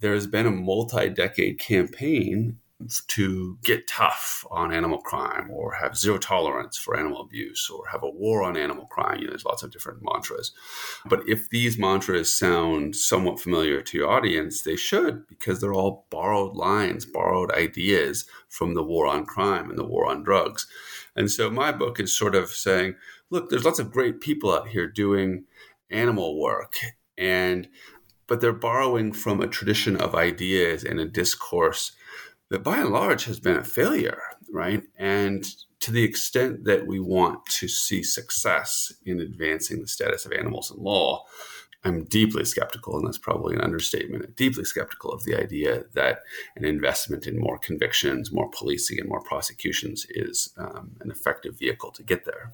there's been a multi-decade campaign to get tough on animal crime or have zero tolerance for animal abuse or have a war on animal crime. You know, there's lots of different mantras. But if these mantras sound somewhat familiar to your audience, they should because they're all borrowed lines, borrowed ideas from the war on crime and the war on drugs. And so my book is sort of saying, look, there's lots of great people out here doing animal work. And but they're borrowing from a tradition of ideas and a discourse that by and large has been a failure, right? And to the extent that we want to see success in advancing the status of animals in law, I'm deeply skeptical, and that's probably an understatement, deeply skeptical of the idea that an investment in more convictions, more policing, and more prosecutions is um, an effective vehicle to get there.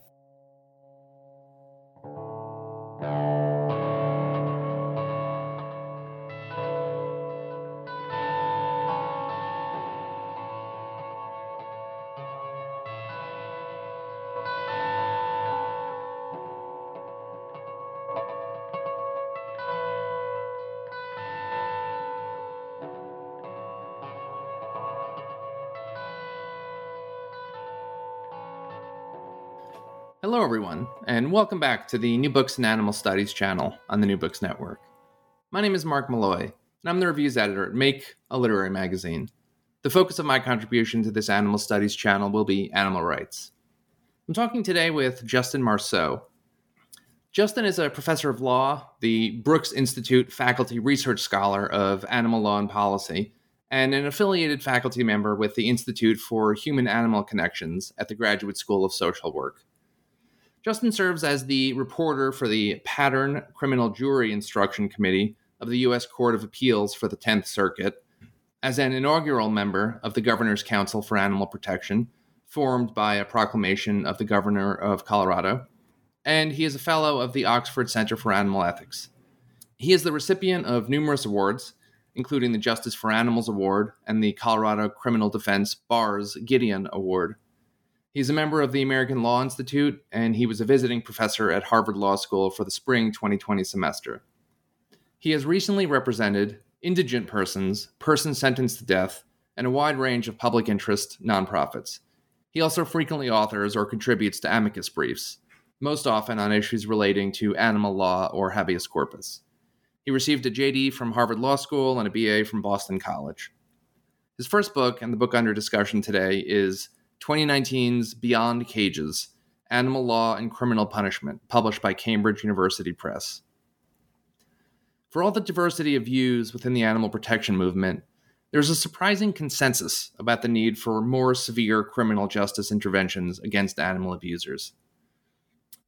Hello, everyone, and welcome back to the New Books and Animal Studies channel on the New Books Network. My name is Mark Molloy, and I'm the reviews editor at Make, a literary magazine. The focus of my contribution to this animal studies channel will be animal rights. I'm talking today with Justin Marceau. Justin is a professor of law, the Brooks Institute faculty research scholar of animal law and policy, and an affiliated faculty member with the Institute for Human Animal Connections at the Graduate School of Social Work. Justin serves as the reporter for the Pattern Criminal Jury Instruction Committee of the U.S. Court of Appeals for the 10th Circuit, as an inaugural member of the Governor's Council for Animal Protection, formed by a proclamation of the Governor of Colorado, and he is a fellow of the Oxford Center for Animal Ethics. He is the recipient of numerous awards, including the Justice for Animals Award and the Colorado Criminal Defense Bar's Gideon Award. He's a member of the American Law Institute, and he was a visiting professor at Harvard Law School for the spring 2020 semester. He has recently represented indigent persons, persons sentenced to death, and a wide range of public interest nonprofits. He also frequently authors or contributes to amicus briefs, most often on issues relating to animal law or habeas corpus. He received a JD from Harvard Law School and a BA from Boston College. His first book, and the book under discussion today, is 2019's Beyond Cages Animal Law and Criminal Punishment, published by Cambridge University Press. For all the diversity of views within the animal protection movement, there's a surprising consensus about the need for more severe criminal justice interventions against animal abusers.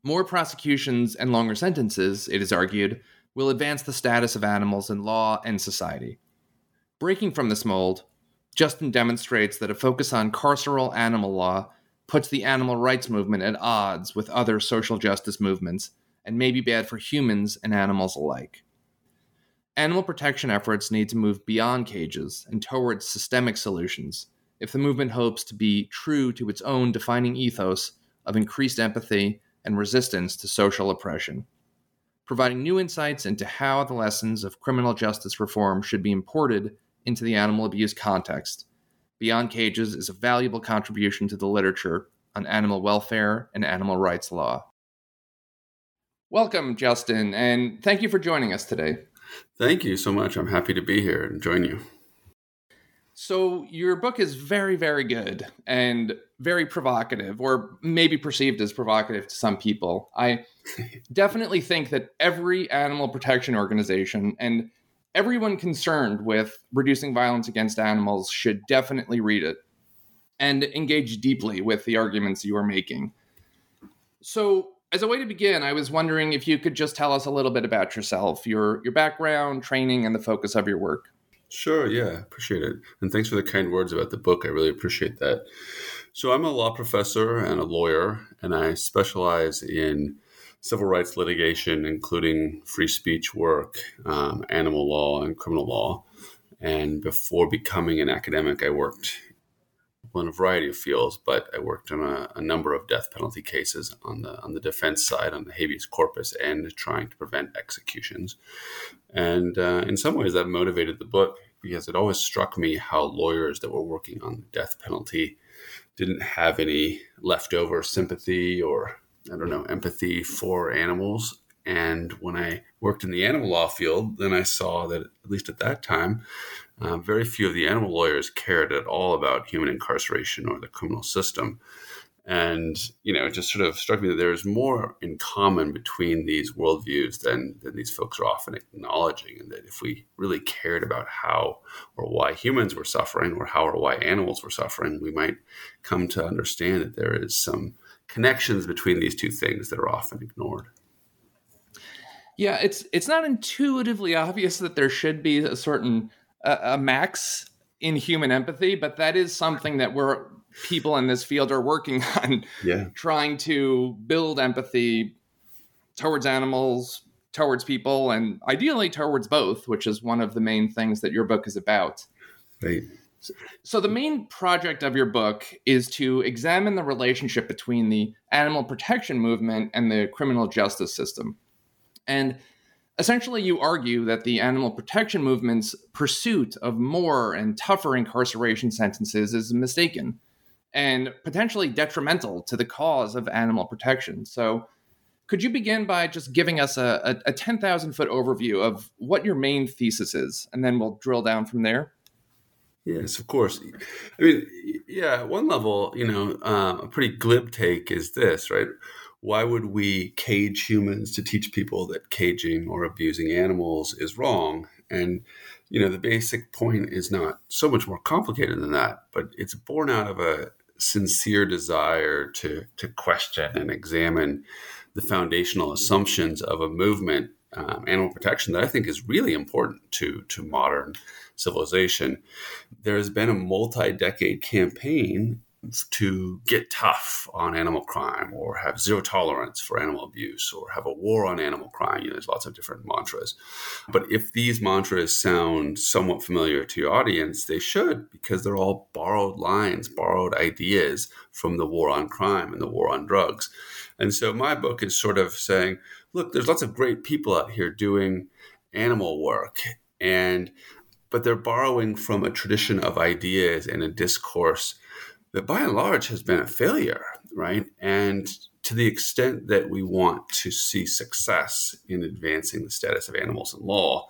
More prosecutions and longer sentences, it is argued, will advance the status of animals in law and society. Breaking from this mold, Justin demonstrates that a focus on carceral animal law puts the animal rights movement at odds with other social justice movements and may be bad for humans and animals alike. Animal protection efforts need to move beyond cages and towards systemic solutions if the movement hopes to be true to its own defining ethos of increased empathy and resistance to social oppression. Providing new insights into how the lessons of criminal justice reform should be imported into the animal abuse context. Beyond Cages is a valuable contribution to the literature on animal welfare and animal rights law. Welcome, Justin, and thank you for joining us today. Thank you so much. I'm happy to be here and join you. So your book is very, very good and very provocative, or maybe perceived as provocative to some people. I definitely think that every animal protection organization and everyone concerned with reducing violence against animals should definitely read it and engage deeply with the arguments you are making. So, as a way to begin, I was wondering if you could just tell us a little bit about yourself, your your background, training, and the focus of your work. Sure, yeah, appreciate it. And thanks for the kind words about the book. I really appreciate that. So, I'm a law professor and a lawyer, and I specialize in civil rights litigation, including free speech work, um, animal law, and criminal law. And before becoming an academic, I worked in a variety of fields, but I worked on a, a, number of death penalty cases on the on the defense side, on the habeas corpus, and trying to prevent executions. And uh, in some ways, that motivated the book because it always struck me how lawyers that were working on the death penalty didn't have any leftover sympathy or I don't know empathy for animals. And when I worked in the animal law field, then I saw that at least at that time, uh, very few of the animal lawyers cared at all about human incarceration or the criminal system. And, you know, it just sort of struck me that there's more in common between these worldviews than, than these folks are often acknowledging. And that if we really cared about how or why humans were suffering or how or why animals were suffering, we might come to understand that there is some connections between these two things that are often ignored. Yeah, it's it's not intuitively obvious that there should be a certain a, a max in human empathy, but that is something that we're people in this field are working on yeah. trying to build empathy towards animals towards people and ideally towards both which is one of the main things that your book is about right so the main project of your book is to examine the relationship between the animal protection movement and the criminal justice system and Essentially, you argue that the animal protection movement's pursuit of more and tougher incarceration sentences is mistaken and potentially detrimental to the cause of animal protection. So, could you begin by just giving us a, a, a 10,000 foot overview of what your main thesis is, and then we'll drill down from there? Yes, of course. I mean, yeah, at one level, you know, uh, a pretty glib take is this, right? why would we cage humans to teach people that caging or abusing animals is wrong? And you know, the basic point is not so much more complicated than that, but it's born out of a sincere desire to to question and examine the foundational assumptions of a movement, um, animal protection, that I think is really important to to modern civilization. There has been a multi-decade campaign to get tough on animal crime or have zero tolerance for animal abuse or have a war on animal crime. You know, there's lots of different mantras. But if these mantras sound somewhat familiar to your audience, they should because they're all borrowed lines, borrowed ideas from the war on crime and the war on drugs. And so my book is sort of saying, look, there's lots of great people out here doing animal work and but they're borrowing from a tradition of ideas and a discourse that by and large has been a failure, right? And to the extent that we want to see success in advancing the status of animals in law,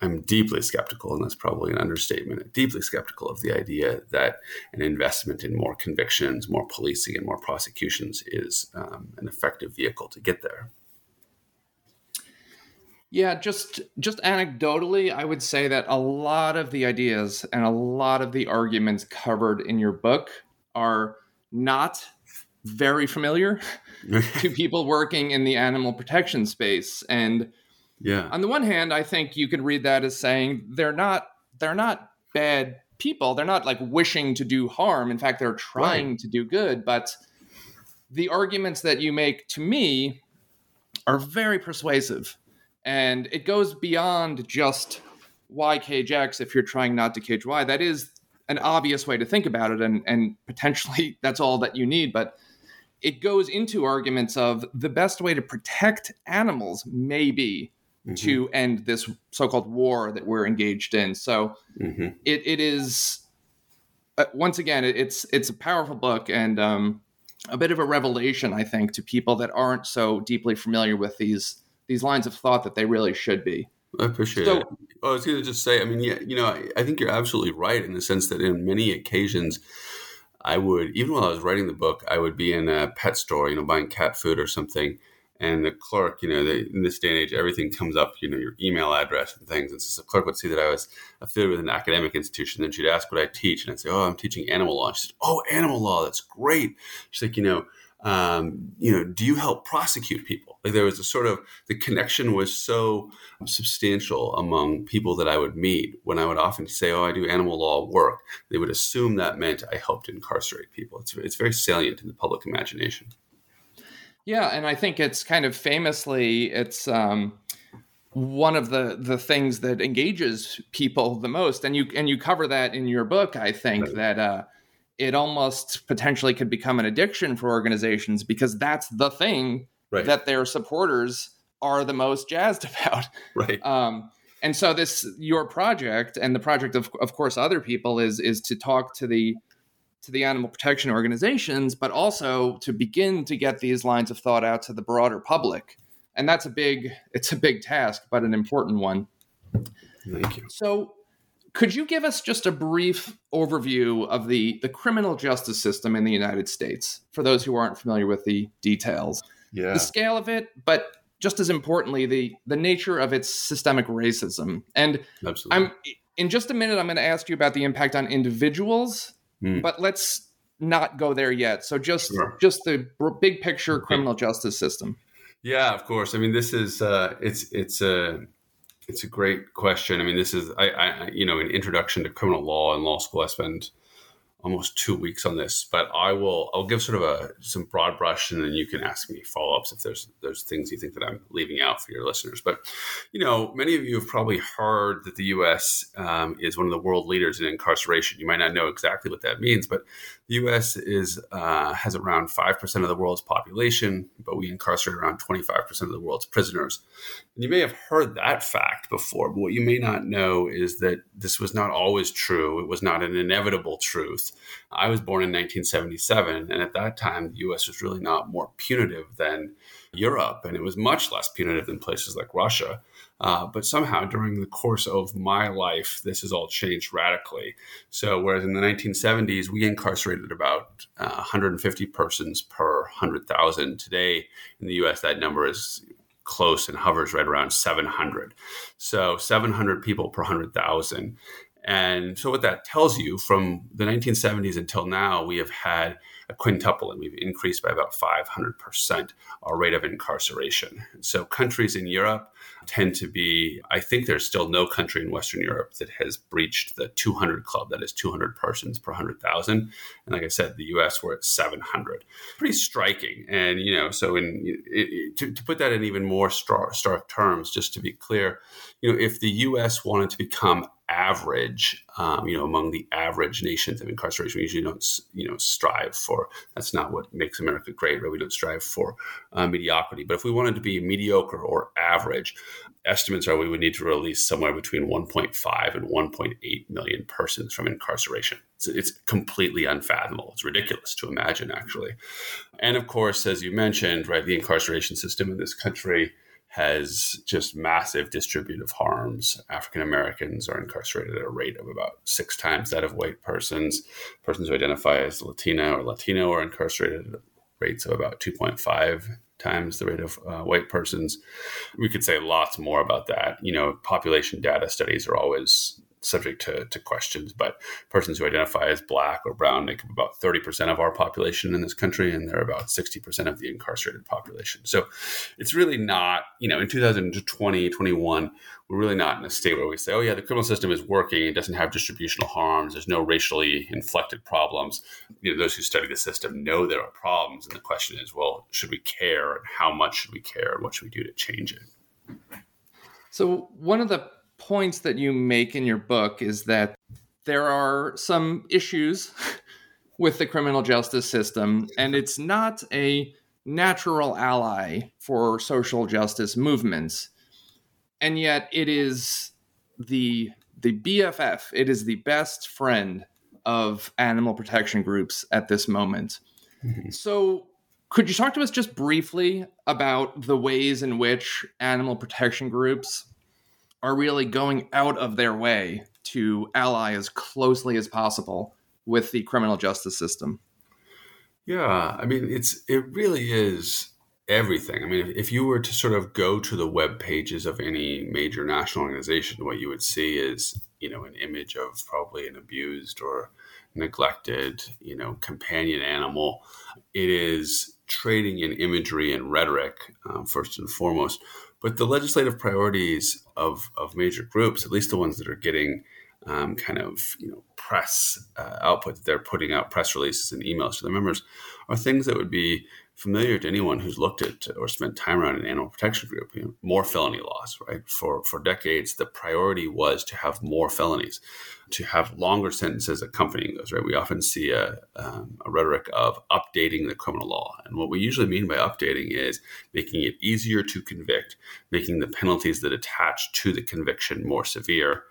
I'm deeply skeptical, and that's probably an understatement, deeply skeptical of the idea that an investment in more convictions, more policing, and more prosecutions is um, an effective vehicle to get there. Yeah, just just anecdotally, I would say that a lot of the ideas and a lot of the arguments covered in your book are not very familiar to people working in the animal protection space and yeah. On the one hand i think you could read that as saying they're not they're not bad people. They're not like wishing to do harm. In fact they're trying right. to do good. But the arguments that you make to me are very persuasive. And it goes beyond just why cage x if you're trying not to cage y. That is an obvious way to think about it, and and potentially that's all that you need. But it goes into arguments of the best way to protect animals may be mm-hmm. to end this so-called war that we're engaged in. So mm-hmm. it, it is uh, once again it, it's it's a powerful book and um, a bit of a revelation, I think, to people that aren't so deeply familiar with these these lines of thought that they really should be. I appreciate so, it. Oh, I was going to just say, I mean, yeah, you know, I, I think you're absolutely right in the sense that in many occasions, I would, even while I was writing the book, I would be in a pet store, you know, buying cat food or something. And the clerk, you know, in this day and age, everything comes up, you know, your email address and things. And so the clerk would see that I was affiliated with an academic institution. Then she'd ask what I teach. And I'd say, oh, I'm teaching animal law. She said, oh, animal law, that's great. She's like, you know, um, you know, do you help prosecute people? Like there was a sort of the connection was so substantial among people that I would meet when I would often say, "Oh, I do animal law work." They would assume that meant I helped incarcerate people. It's it's very salient in the public imagination. Yeah, and I think it's kind of famously it's um, one of the the things that engages people the most, and you and you cover that in your book. I think right. that. Uh, it almost potentially could become an addiction for organizations because that's the thing right. that their supporters are the most jazzed about. Right. Um, and so this your project and the project of of course other people is is to talk to the to the animal protection organizations, but also to begin to get these lines of thought out to the broader public. And that's a big it's a big task, but an important one. Thank you. So could you give us just a brief overview of the, the criminal justice system in the United States for those who aren't familiar with the details? Yeah. The scale of it, but just as importantly, the the nature of its systemic racism. And Absolutely. I'm in just a minute I'm going to ask you about the impact on individuals, mm. but let's not go there yet. So just sure. just the big picture criminal justice system. Yeah, of course. I mean, this is uh, it's it's a it's a great question. I mean, this is I, I you know an introduction to criminal law in law school. I spend almost two weeks on this, but I will I'll give sort of a some broad brush, and then you can ask me follow ups if there's there's things you think that I'm leaving out for your listeners. But you know, many of you have probably heard that the U.S. Um, is one of the world leaders in incarceration. You might not know exactly what that means, but the U.S. is uh, has around five percent of the world's population, but we incarcerate around twenty five percent of the world's prisoners. And you may have heard that fact before, but what you may not know is that this was not always true. It was not an inevitable truth. I was born in 1977, and at that time, the U.S. was really not more punitive than Europe, and it was much less punitive than places like Russia. Uh, but somehow, during the course of my life, this has all changed radically. So, whereas in the 1970s, we incarcerated about uh, 150 persons per 100,000, today in the US, that number is close and hovers right around 700. So, 700 people per 100,000. And so, what that tells you from the 1970s until now, we have had a quintuple and we've increased by about 500% our rate of incarceration. so, countries in Europe tend to be, I think there's still no country in Western Europe that has breached the 200 club, that is 200 persons per 100,000. And like I said, the US, we're at 700. Pretty striking. And, you know, so in it, it, to, to, put that in even more stark, stark terms, just to be clear, you know, if the US wanted to become average, um, you know, among the average nations of incarceration. We usually don't, you know, strive for. That's not what makes America great, right? We don't strive for uh, mediocrity. But if we wanted to be mediocre or average, estimates are we would need to release somewhere between 1.5 and 1.8 million persons from incarceration. It's, it's completely unfathomable. It's ridiculous to imagine, actually. And of course, as you mentioned, right, the incarceration system in this country has just massive distributive harms. African Americans are incarcerated at a rate of about six times that of white persons. Persons who identify as Latina or Latino are incarcerated at rates of about 2.5 times the rate of uh, white persons. We could say lots more about that. You know, population data studies are always subject to, to questions, but persons who identify as black or brown make up about 30% of our population in this country, and they're about 60% of the incarcerated population. So it's really not, you know, in 2020, 21, we're really not in a state where we say, oh, yeah, the criminal system is working, it doesn't have distributional harms, there's no racially inflected problems. You know, those who study the system know there are problems. And the question is, well, should we care? And how much should we care? And what should we do to change it? So, one of the points that you make in your book is that there are some issues with the criminal justice system, and it's not a natural ally for social justice movements. And yet it is the the BFF, it is the best friend of animal protection groups at this moment. Mm-hmm. So could you talk to us just briefly about the ways in which animal protection groups are really going out of their way to ally as closely as possible with the criminal justice system. Yeah, I mean, it's it really is everything. I mean, if, if you were to sort of go to the web pages of any major national organization, what you would see is, you know, an image of probably an abused or neglected, you know, companion animal. It is trading in imagery and rhetoric um, first and foremost, but the legislative priorities of of major groups, at least the ones that are getting um, kind of you know press uh, output that they're putting out press releases and emails to their members are things that would be familiar to anyone who's looked at or spent time around an animal protection group. You know, more felony laws, right? For for decades, the priority was to have more felonies, to have longer sentences accompanying those. Right? We often see a, um, a rhetoric of updating the criminal law, and what we usually mean by updating is making it easier to convict, making the penalties that attach to the conviction more severe,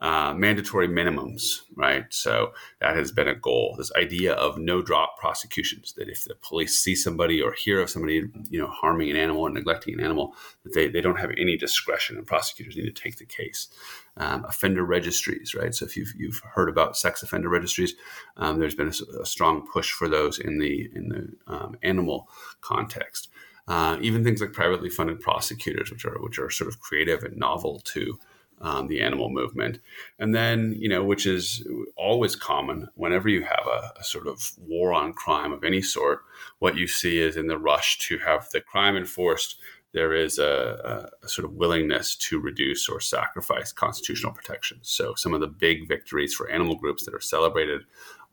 uh, mandatory minimums, right? So that has been a goal. This idea of no drop prosecutions that if the police see somebody or hear of somebody, you know, harming an animal or neglecting an animal, that they, they don't have any discretion and prosecutors need to take the case. Um, offender registries, right? So if you've, you've heard about sex offender registries, um, there's been a, a, strong push for those in the in the um, animal context. Uh, even things like privately funded prosecutors, which are which are sort of creative and novel to um, the animal movement. And then, you know, which is always common whenever you have a, a, sort of war on crime of any sort, what you see is in the rush to have the crime enforced, there is a, a sort of willingness to reduce or sacrifice constitutional protections. So some of the big victories for animal groups that are celebrated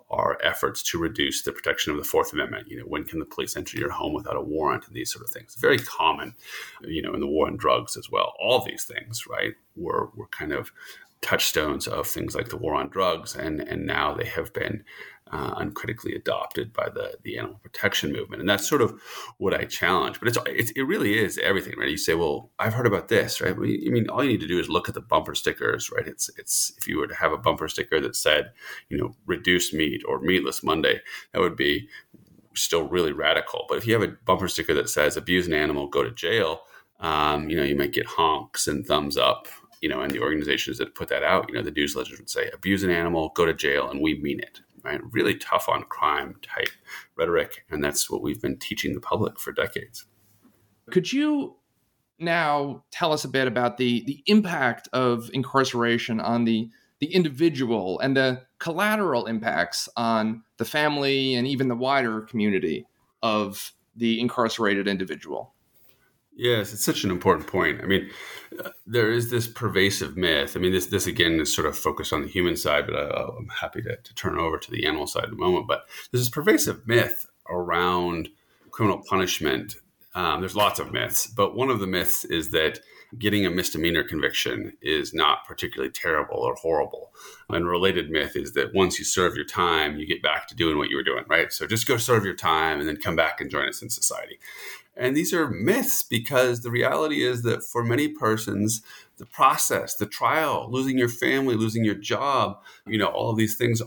are efforts to reduce the protection of the Fourth Amendment. You know, when can the police enter your home without a warrant and these sort of things? Very common, you know, in the war on drugs as well. All these things, right, were were kind of touchstones of things like the war on drugs, and and now they have been uh, uncritically adopted by the the animal protection movement, and that's sort of what I challenge. But it's, it's it really is everything, right? You say, well, I've heard about this, right? I mean, all you need to do is look at the bumper stickers, right? It's it's if you were to have a bumper sticker that said, you know, reduce meat or meatless Monday, that would be still really radical. But if you have a bumper sticker that says abuse an animal, go to jail, um, you know, you might get honks and thumbs up you know, and the organizations that put that out, you know, the newsletters would say, abuse an animal, go to jail, and we mean it, right? Really tough on crime type rhetoric. And that's what we've been teaching the public for decades. Could you now tell us a bit about the, the impact of incarceration on the, the individual and the collateral impacts on the family and even the wider community of the incarcerated individual? Yes, it's such an important point. I mean, there is this pervasive myth. I mean, this this again is sort of focused on the human side, but I, am happy to, to turn over to the animal side in a moment. But there's this pervasive myth around criminal punishment. Um, there's lots of myths, but one of the myths is that getting a misdemeanor conviction is not particularly terrible or horrible. And related myth is that once you serve your time, you get back to doing what you were doing, right? So just go serve your time and then come back and join us in society. And these are myths because the reality is that for many persons, the process, the trial, losing your family, losing your job, you know, all of these things,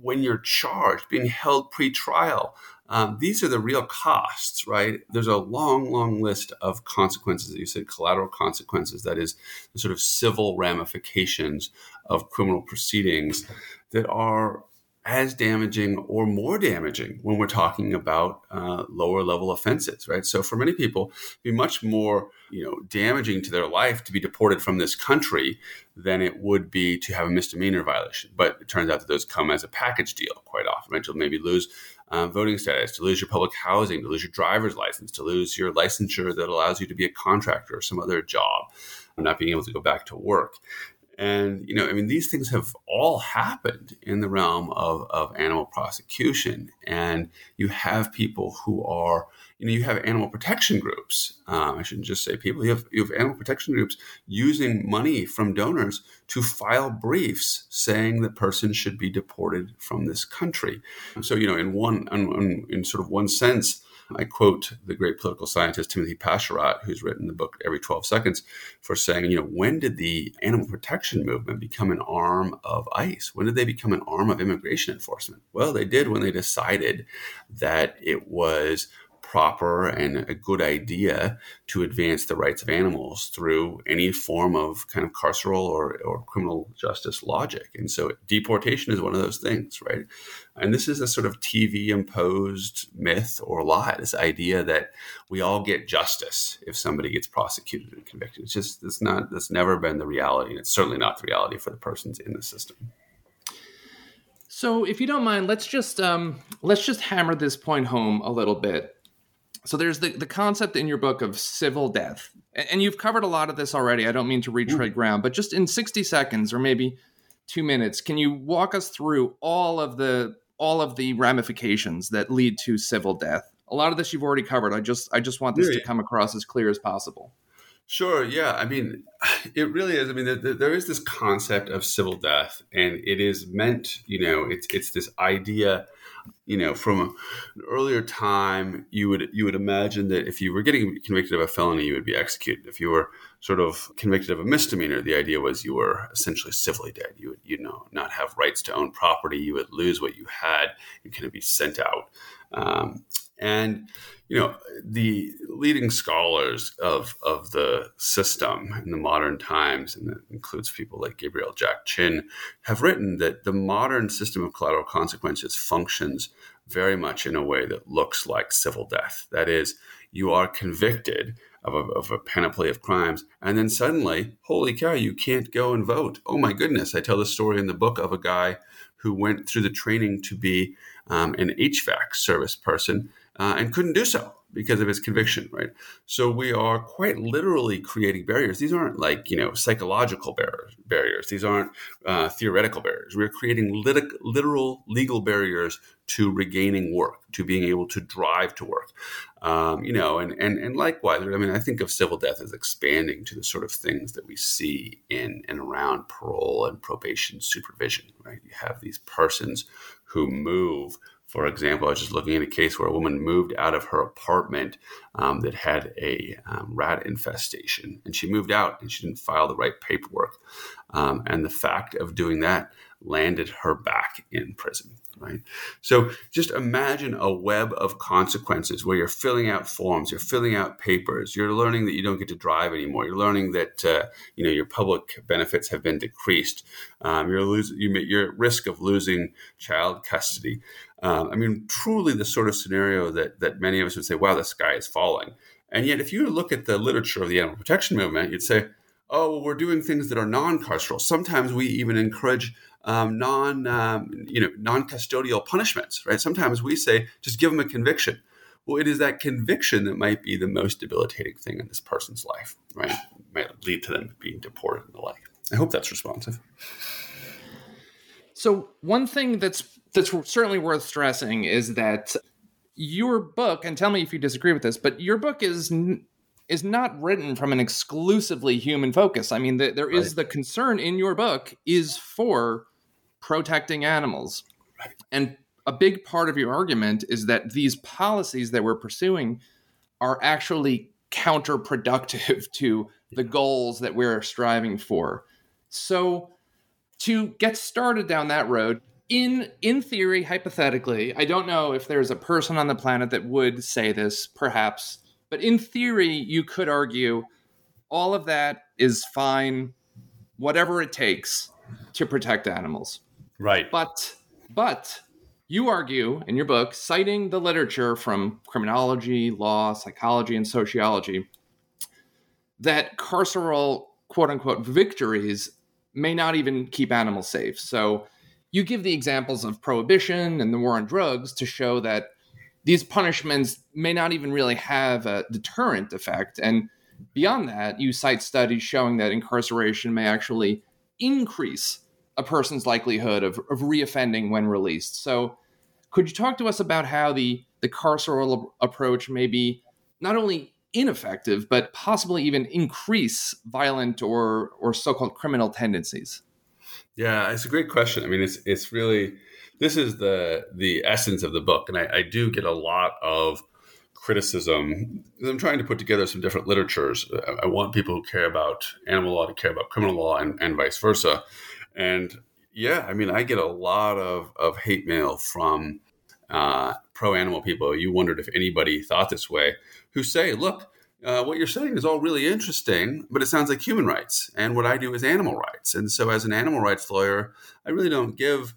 when you're charged, being held pre-trial, um, these are the real costs, right? There's a long, long list of consequences. You said collateral consequences, that is, the sort of civil ramifications of criminal proceedings that are as damaging or more damaging when we're talking about uh, lower level offenses, right? So for many people, be much more you know damaging to their life to be deported from this country than it would be to have a misdemeanor violation. But it turns out that those come as a package deal quite often. Right? You'll maybe lose um, voting status, to lose your public housing, to lose your driver's license, to lose your licensure that allows you to be a contractor or some other job, and not being able to go back to work. And, you know, I mean, these things have all happened in the realm of, of animal prosecution. And you have people who are, you know, you have animal protection groups. Um, I shouldn't just say people. You have, you have animal protection groups using money from donors to file briefs saying that persons should be deported from this country. So, you know, in one, in, in sort of one sense, I quote the great political scientist Timothy Pachirat, who's written the book Every 12 Seconds, for saying, you know, when did the animal protection movement become an arm of ICE? When did they become an arm of immigration enforcement? Well, they did when they decided that it was proper and a good idea to advance the rights of animals through any form of kind of carceral or, or criminal justice logic. And so deportation is one of those things, right? And this is a sort of TV imposed myth or lie, this idea that we all get justice if somebody gets prosecuted and convicted. It's just, it's not, that's never been the reality. And it's certainly not the reality for the persons in the system. So, if you don't mind, let's just um, let's just hammer this point home a little bit. So, there's the, the concept in your book of civil death, and you've covered a lot of this already. I don't mean to mm-hmm. retread ground, but just in 60 seconds or maybe two minutes, can you walk us through all of the all of the ramifications that lead to civil death? A lot of this you've already covered. I just I just want this to come across as clear as possible. Sure. Yeah. I mean, it really is. I mean, the, the, there is this concept of civil death, and it is meant. You know, it's it's this idea. You know, from an earlier time, you would you would imagine that if you were getting convicted of a felony, you would be executed. If you were sort of convicted of a misdemeanor, the idea was you were essentially civilly dead. You would, you know, not have rights to own property. You would lose what you had. You kind of be sent out. Um, and you know the leading scholars of of the system in the modern times, and that includes people like Gabriel Jack Chin, have written that the modern system of collateral consequences functions very much in a way that looks like civil death. That is, you are convicted of a, of a panoply of crimes, and then suddenly, holy cow, you can't go and vote. Oh my goodness! I tell the story in the book of a guy who went through the training to be um, an HVAC service person uh, and couldn't do so because of his conviction, right? So we are quite literally creating barriers. These aren't like, you know, psychological barriers. barriers. These aren't uh, theoretical barriers. We're creating lit- literal legal barriers to regaining work, to being able to drive to work. Um, you know, and, and, and likewise, I mean, I think of civil death as expanding to the sort of things that we see in and around parole and probation supervision, right? You have these persons who move for example, I was just looking at a case where a woman moved out of her apartment um, that had a um, rat infestation, and she moved out and she didn't file the right paperwork. Um, and the fact of doing that landed her back in prison right? So just imagine a web of consequences where you're filling out forms, you're filling out papers, you're learning that you don't get to drive anymore, you're learning that uh, you know your public benefits have been decreased, um, you're losing, you're at risk of losing child custody. Um, I mean, truly the sort of scenario that that many of us would say, "Wow, the sky is falling." And yet, if you look at the literature of the animal protection movement, you'd say, "Oh, well, we're doing things that are non-carceral." Sometimes we even encourage um, non, um, you know, non-custodial punishments, right? Sometimes we say, just give them a conviction. Well, it is that conviction that might be the most debilitating thing in this person's life, right? It might lead to them being deported and the like. I hope that's responsive. So one thing that's that's certainly worth stressing is that your book, and tell me if you disagree with this, but your book is is not written from an exclusively human focus. I mean, the, there is right. the concern in your book is for protecting animals. Right. And a big part of your argument is that these policies that we're pursuing are actually counterproductive to the goals that we're striving for. So, to get started down that road, in in theory, hypothetically, I don't know if there's a person on the planet that would say this, perhaps, but in theory, you could argue all of that is fine, whatever it takes to protect animals. Right. But but you argue in your book, citing the literature from criminology, law, psychology, and sociology, that carceral quote unquote victories may not even keep animals safe. So you give the examples of prohibition and the war on drugs to show that these punishments may not even really have a deterrent effect. And beyond that, you cite studies showing that incarceration may actually increase a person's likelihood of, of reoffending when released. So, could you talk to us about how the, the carceral approach may be not only ineffective, but possibly even increase violent or, or so called criminal tendencies? Yeah, it's a great question. I mean, it's it's really this is the the essence of the book, and I, I do get a lot of criticism. I'm trying to put together some different literatures. I want people who care about animal law to care about criminal law, and, and vice versa. And yeah, I mean, I get a lot of, of hate mail from uh, pro animal people, you wondered if anybody thought this way, who say, look, uh, what you're saying is all really interesting, but it sounds like human rights. And what I do is animal rights. And so, as an animal rights lawyer, I really don't give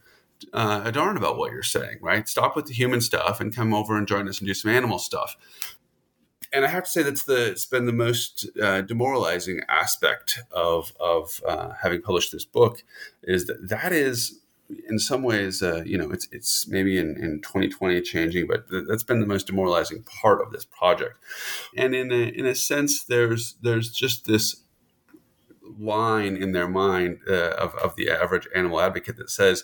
uh, a darn about what you're saying, right? Stop with the human stuff and come over and join us and do some animal stuff. And I have to say that's the it's been the most uh, demoralizing aspect of of uh, having published this book is that that is in some ways, uh, you know, it's it's maybe in, in 2020 changing, but th- that's been the most demoralizing part of this project. And in a, in a sense, there's there's just this line in their mind uh, of, of the average animal advocate that says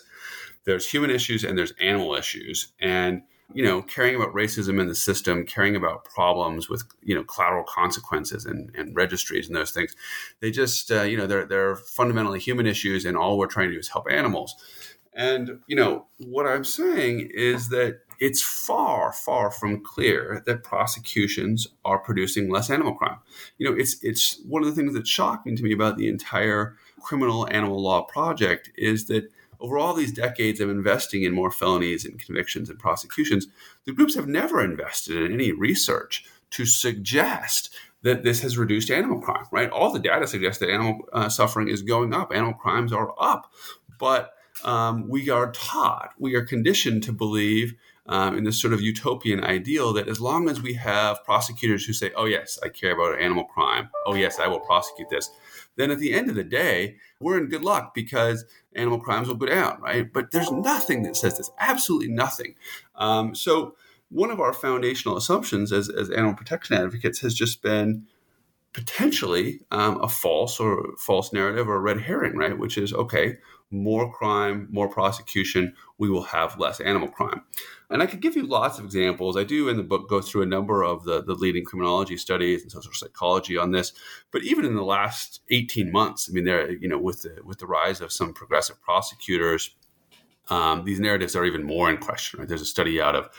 there's human issues and there's animal issues. And you know, caring about racism in the system, caring about problems with you know collateral consequences and, and registries and those things, they just uh, you know they're they're fundamentally human issues, and all we're trying to do is help animals. And, you know, what I'm saying is that it's far, far from clear that prosecutions are producing less animal crime. You know, it's it's one of the things that's shocking to me about the entire criminal animal law project is that over all these decades of investing in more felonies and convictions and prosecutions, the groups have never invested in any research to suggest that this has reduced animal crime, right? All the data suggests that animal uh, suffering is going up, animal crimes are up. But um, we are taught, we are conditioned to believe um, in this sort of utopian ideal that as long as we have prosecutors who say, oh, yes, I care about animal crime, oh, yes, I will prosecute this, then at the end of the day, we're in good luck because animal crimes will go down, right? But there's nothing that says this, absolutely nothing. Um, so, one of our foundational assumptions as, as animal protection advocates has just been potentially um, a false or false narrative or a red herring, right? Which is okay, more crime, more prosecution, we will have less animal crime. And I could give you lots of examples. I do in the book go through a number of the, the leading criminology studies and social psychology on this. But even in the last 18 months, I mean, there, you know, with the with the rise of some progressive prosecutors, um, these narratives are even more in question. Right? There's a study out of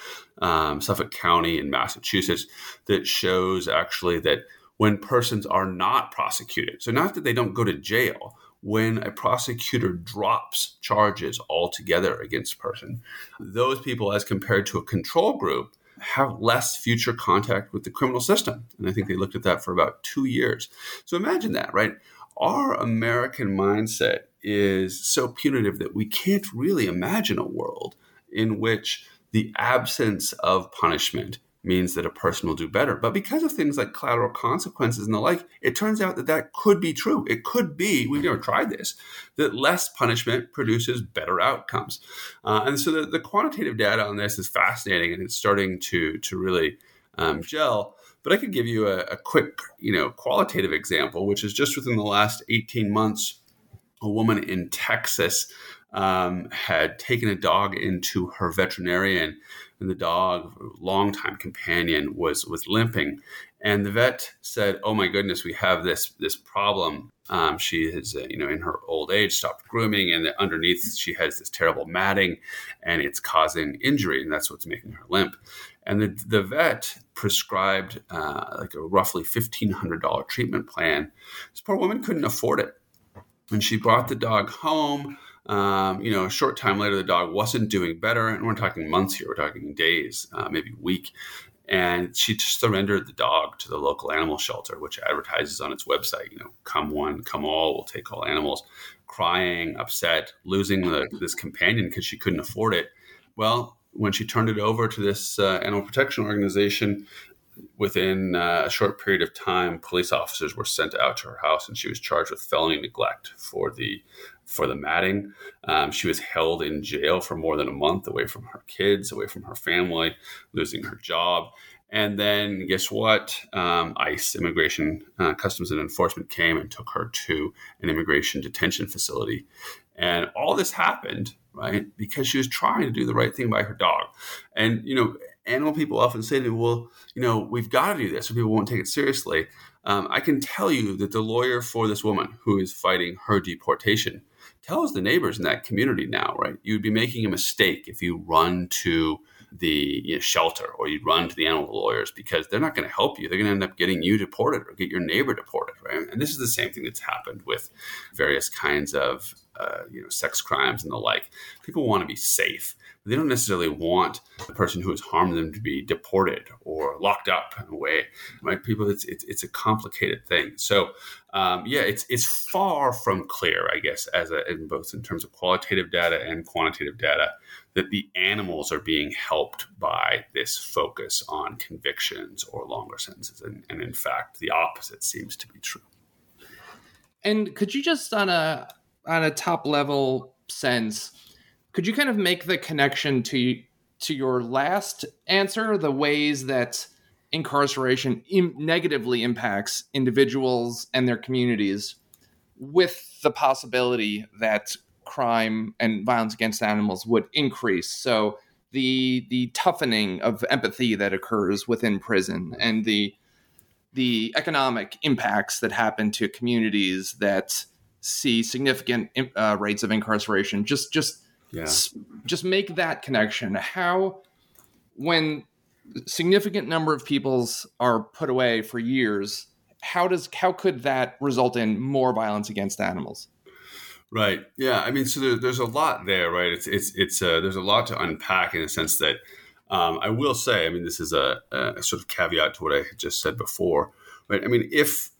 um, Suffolk County in Massachusetts that shows actually that when persons are not prosecuted, so not that they don't go to jail, when a prosecutor drops charges altogether against a person, those people, as compared to a control group, have less future contact with the criminal system. And I think they looked at that for about two years. So imagine that, right? Our American mindset is so punitive that we can't really imagine a world in which the absence of punishment means that a person will do better. But because of things like collateral consequences and the like, it turns out that that could be true. It could be, we've never tried this, that less punishment produces better outcomes. Uh, and so the, the, quantitative data on this is fascinating and it's starting to, to really um, gel. But I could give you a, a quick, you know, qualitative example, which is just within the last 18 months, a woman in Texas um, had taken a dog into her veterinarian and the dog, longtime companion, was was limping. And the vet said, "Oh my goodness, we have this this problem. Um, she has, uh, you know, in her old age, stopped grooming, and underneath she has this terrible matting, and it's causing injury, and that's what's making her limp." And the the vet prescribed uh, like a roughly fifteen hundred dollar treatment plan. This poor woman couldn't afford it, and she brought the dog home. Um, you know, a short time later, the dog wasn't doing better, and we're talking months here. We're talking days, uh, maybe week. And she just surrendered the dog to the local animal shelter, which advertises on its website, you know, come one, come all, we'll take all animals. Crying, upset, losing the, this companion because she couldn't afford it. Well, when she turned it over to this uh, animal protection organization, within uh, a short period of time, police officers were sent out to her house, and she was charged with felony neglect for the for the matting. Um, she was held in jail for more than a month, away from her kids, away from her family, losing her job. And then, guess what? Um, ICE, Immigration, uh, Customs and Enforcement, came and took her to an immigration detention facility. And all this happened, right, because she was trying to do the right thing by her dog. And, you know, animal people often say to me, well, you know, we've got to do this, or people won't take it seriously. Um, I can tell you that the lawyer for this woman who is fighting her deportation tells the neighbors in that community now, right? You'd be making a mistake if you run to the you know, shelter or you run to the animal lawyers because they're not going to help you. They're going to end up getting you deported or get your neighbor deported, right? And this is the same thing that's happened with various kinds of uh, you know sex crimes and the like. People want to be safe, They don't necessarily want the person who has harmed them to be deported or locked up in a way. Right? People, it's it's, it's a complicated thing. So um, yeah, it's it's far from clear, I guess, as a, in both in terms of qualitative data and quantitative data, that the animals are being helped by this focus on convictions or longer sentences, and, and in fact, the opposite seems to be true. And could you just on a on a top level sense, could you kind of make the connection to to your last answer, the ways that incarceration Im- negatively impacts individuals and their communities, with the possibility that crime and violence against animals would increase? So the the toughening of empathy that occurs within prison and the the economic impacts that happen to communities that see significant uh, rates of incarceration. Just just yeah. s- just make that connection. How when significant number of peoples are put away for years, how does how could that result in more violence against animals? Right. Yeah. I mean, so there, there's a lot there, right? It's it's it's uh, there's a lot to unpack in the sense that um, I will say, I mean, this is a, a, sort of caveat to what I just said before, right? I mean, if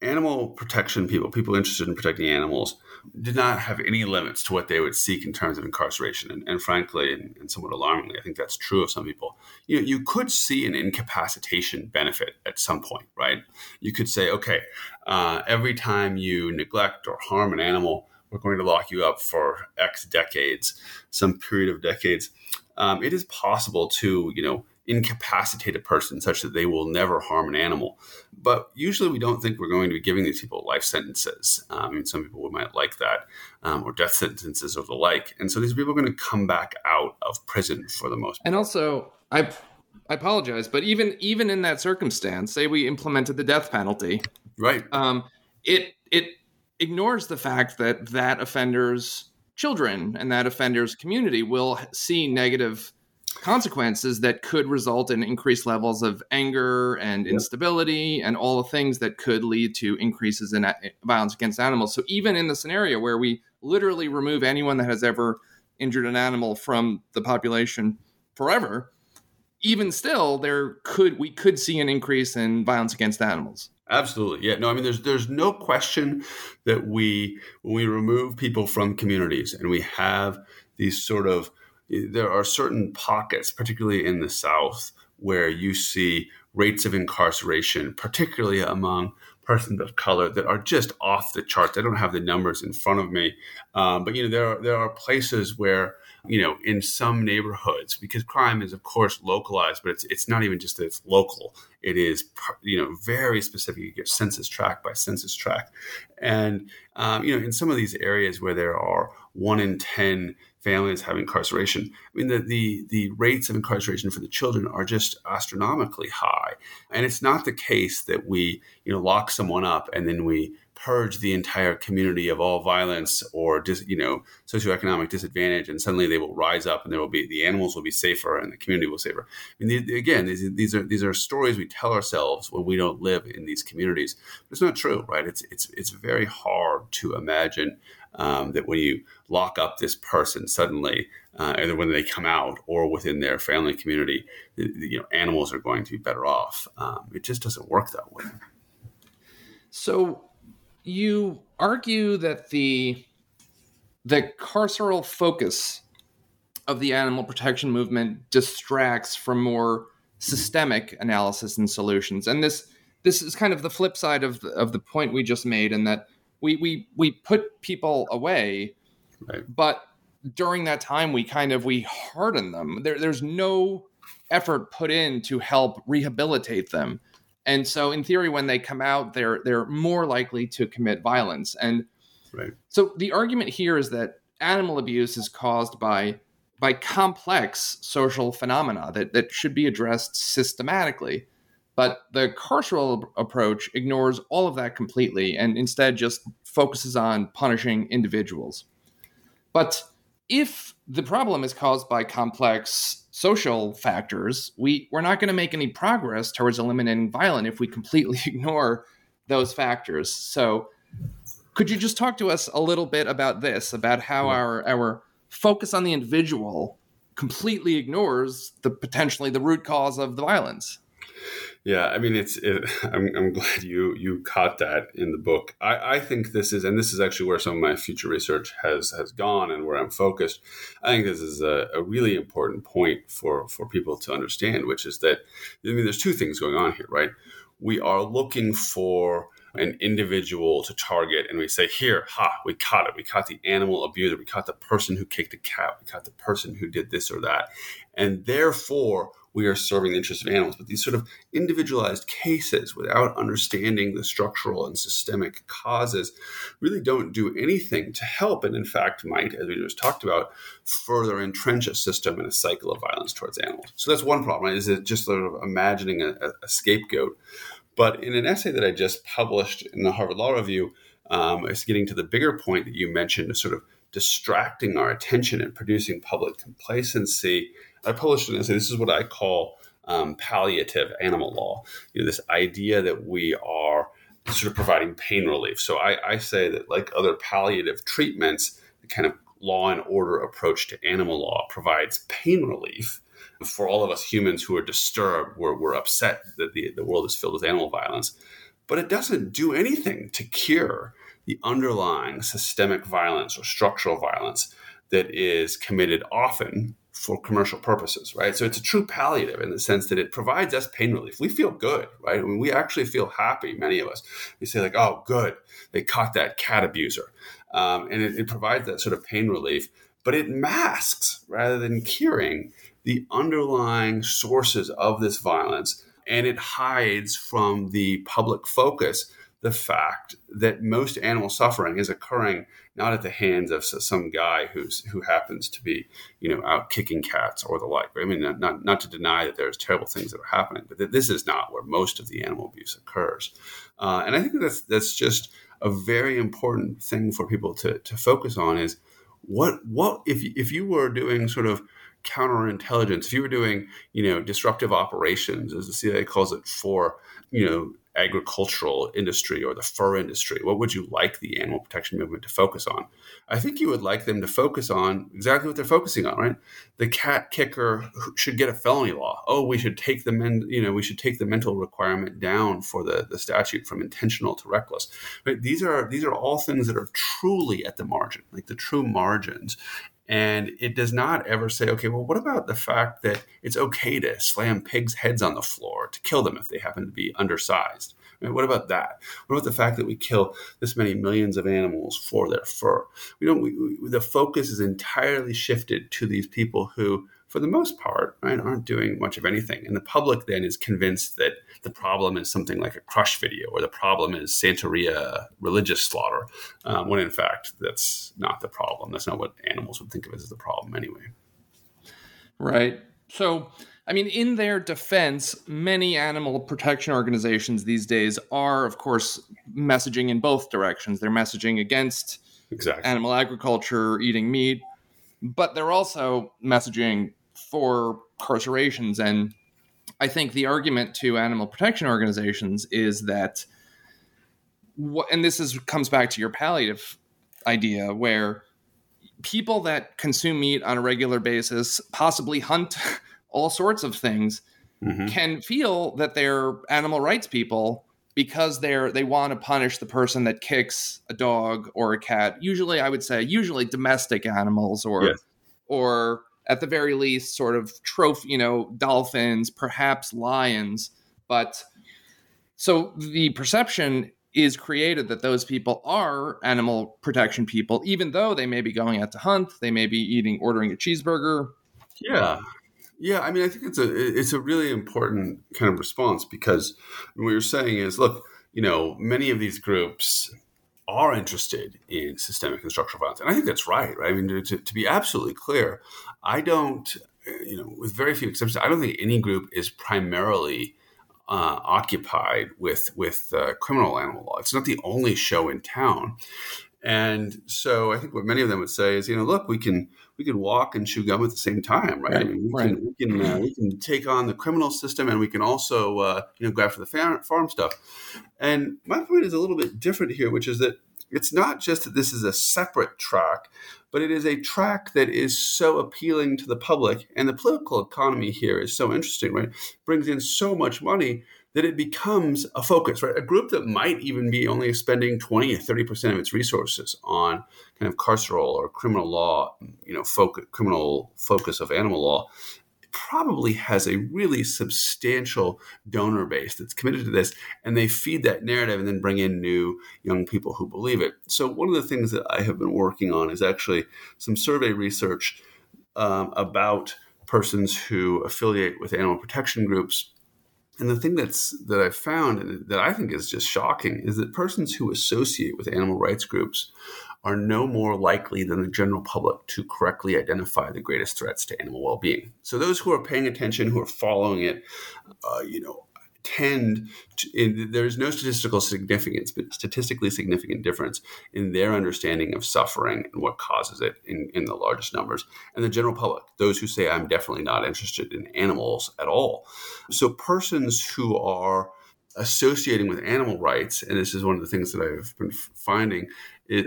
animal protection people, people interested in protecting animals, did not have any limits to what they would seek in terms of incarceration. And, and frankly, and, and, somewhat alarmingly, I think that's true of some people. You know, you could see an incapacitation benefit at some point, right? You could say, okay, uh, every time you neglect or harm an animal, we're going to lock you up for X decades, some period of decades. Um, it is possible to, you know, incapacitate a person such that they will never harm an animal. But usually, we don't think we're going to be giving these people life sentences. Um, and some people might like that, um, or death sentences or the like. And so these people are going to come back out of prison for the most part. And also, I I apologize, but even even in that circumstance, say we implemented the death penalty, right? Um, it it ignores the fact that that offender's children and that offender's community will see negative consequences that could result in increased levels of anger and yep. instability and all the things that could lead to increases in violence against animals. So even in the scenario where we literally remove anyone that has ever injured an animal from the population forever, even still there could we could see an increase in violence against animals. Absolutely. Yeah. No, I mean there's there's no question that we when we remove people from communities and we have these sort of there are certain pockets, particularly in the South, where you see rates of incarceration, particularly among persons of color, that are just off the charts. I don't have the numbers in front of me, um, but you know there are, there are places where you know in some neighborhoods because crime is of course localized, but it's it's not even just that it's local. It is you know very specific. You get census tract by census tract, and um, you know in some of these areas where there are one in ten families have incarceration. I mean, the, the, the rates of incarceration for the children are just astronomically high. And it's not the case that we, you know, lock someone up and then we purge the entire community of all violence or dis, you know socioeconomic disadvantage and suddenly they will rise up and there will be the animals will be safer and the community will safer I mean, the, again these, these are these are stories we tell ourselves when we don't live in these communities but it's not true right it's it's it's very hard to imagine um, that when you lock up this person suddenly, uh, either when they come out or within their family community, you know, animals are going to be better off. Um, it just doesn't work that way. So you argue that the the carceral focus of the animal protection movement distracts from more systemic analysis and solutions, and this this is kind of the flip side of the, of the point we just made, in that we we we put people away, right. but during that time we kind of we harden them. There, there's no effort put in to help rehabilitate them, and so in theory, when they come out, they're they're more likely to commit violence. And right. so the argument here is that animal abuse is caused by by complex social phenomena that, that should be addressed systematically. But the carceral approach ignores all of that completely and instead just focuses on punishing individuals. But if the problem is caused by complex social factors, we, we're not going to make any progress towards eliminating violence if we completely ignore those factors. So, could you just talk to us a little bit about this, about how our, our focus on the individual completely ignores the potentially the root cause of the violence. Yeah, I mean, it's. It, I'm, I'm glad you you caught that in the book. I, I think this is, and this is actually where some of my future research has has gone, and where I'm focused. I think this is a, a really important point for for people to understand, which is that I mean, there's two things going on here, right? We are looking for an individual to target and we say here ha we caught it we caught the animal abuser we caught the person who kicked a cat we caught the person who did this or that and therefore we are serving the interests of animals. But these sort of individualized cases without understanding the structural and systemic causes really don't do anything to help. And in fact, might, as we just talked about, further entrench a system and a cycle of violence towards animals. So that's one problem? Is it just sort of imagining a, a scapegoat? But in an essay that I just published in the Harvard Law Review, um, it's getting to the bigger point that you mentioned, sort of distracting our attention and producing public complacency I published an essay. This is what I call um, palliative animal law. You know, this idea that we are sort of providing pain relief. So I, I say that, like other palliative treatments, the kind of law and order approach to animal law provides pain relief for all of us humans who are disturbed, we're, we're upset that the, the world is filled with animal violence. But it doesn't do anything to cure the underlying systemic violence or structural violence that is committed often for commercial purposes, right? So it's a true palliative in the sense that it provides us pain relief. We feel good, right? We actually feel happy, many of us. We say, like, oh, good, they caught that cat abuser. Um, and it, it provides that sort of pain relief, but it masks rather than curing the underlying sources of this violence. And it hides from the public focus the fact that most animal suffering is occurring not at the hands of some guy who's who happens to be you know out kicking cats or the like. I mean, not not to deny that there's terrible things that are happening, but that this is not where most of the animal abuse occurs. Uh, and I think that's that's just a very important thing for people to to focus on is what what if if you were doing sort of counterintelligence, if you were doing, you know, disruptive operations, as the CIA calls it, for, you know, agricultural industry or the fur industry? What would you like the animal protection movement to focus on? I think you would like them to focus on exactly what they're focusing on, right? The cat kicker should get a felony law. Oh, we should take the men, you know, we should take the mental requirement down for the, the statute from intentional to reckless. Right? These are these are all things that are truly at the margin, like the true margins. And it does not ever say, okay, well, what about the fact that it's okay to slam pigs' heads on the floor to kill them if they happen to be undersized? I mean, what about that? What about the fact that we kill this many millions of animals for their fur? We don't. We, we, the focus is entirely shifted to these people who for the most part, right, aren't doing much of anything. And the public then is convinced that the problem is something like a crush video or the problem is Santeria religious slaughter, um, when in fact that's not the problem. That's not what animals would think of as the problem anyway. Right. So, I mean, in their defense, many animal protection organizations these days are, of course, messaging in both directions. They're messaging against exactly. animal agriculture, eating meat, but they're also messaging for carcerations. And I think the argument to animal protection organizations is that, and this is comes back to your palliative idea, where people that consume meat on a regular basis, possibly hunt all sorts of things, mm-hmm. can feel that they're animal rights people because they're they want to punish the person that kicks a dog or a cat. Usually, I would say usually domestic animals or yes. or at the very least, sort of trophy, you know, dolphins, perhaps lions. But so the perception is created that those people are animal protection people, even though they may be going out to hunt, they may be eating, ordering a cheeseburger. Yeah. Yeah, I mean, I think it's a it's a really important kind of response because what you're saying is, look, you know, many of these groups are interested in systemic and structural violence. And I think that's right, right? I mean, to, to be absolutely clear, I don't, you know, with very few exceptions, I don't think any group is primarily uh, occupied with with uh, criminal animal law. It's not the only show in town. And so I think what many of them would say is, you know, look, we can we can walk and chew gum at the same time, right? right. I mean, we right. can we can, uh, we can take on the criminal system, and we can also uh, you know go after the farm, farm stuff. And my point is a little bit different here, which is that it's not just that this is a separate track, but it is a track that is so appealing to the public. And the political economy here is so interesting, right? Brings in so much money that it becomes a focus, right? A group that might even be only spending 20 or 30% of its resources on kind of carceral or criminal law, you know, focus, criminal focus of animal law probably has a really substantial donor base that's committed to this and they feed that narrative and then bring in new young people who believe it. So one of the things that i have been working on is actually some survey research um, about persons who affiliate with animal protection groups. And the thing that's that I've found that I think is just shocking is that persons who associate with animal rights groups are no more likely than the general public to correctly identify the greatest threats to animal well-being. So those who are paying attention, who are following it, uh, you know, tend to, in, there's no statistical significance, but statistically significant difference in their understanding of suffering and what causes it in, in the largest numbers. And the general public, those who say, I'm definitely not interested in animals at all. So persons who are associating with animal rights, and this is one of the things that I've been finding,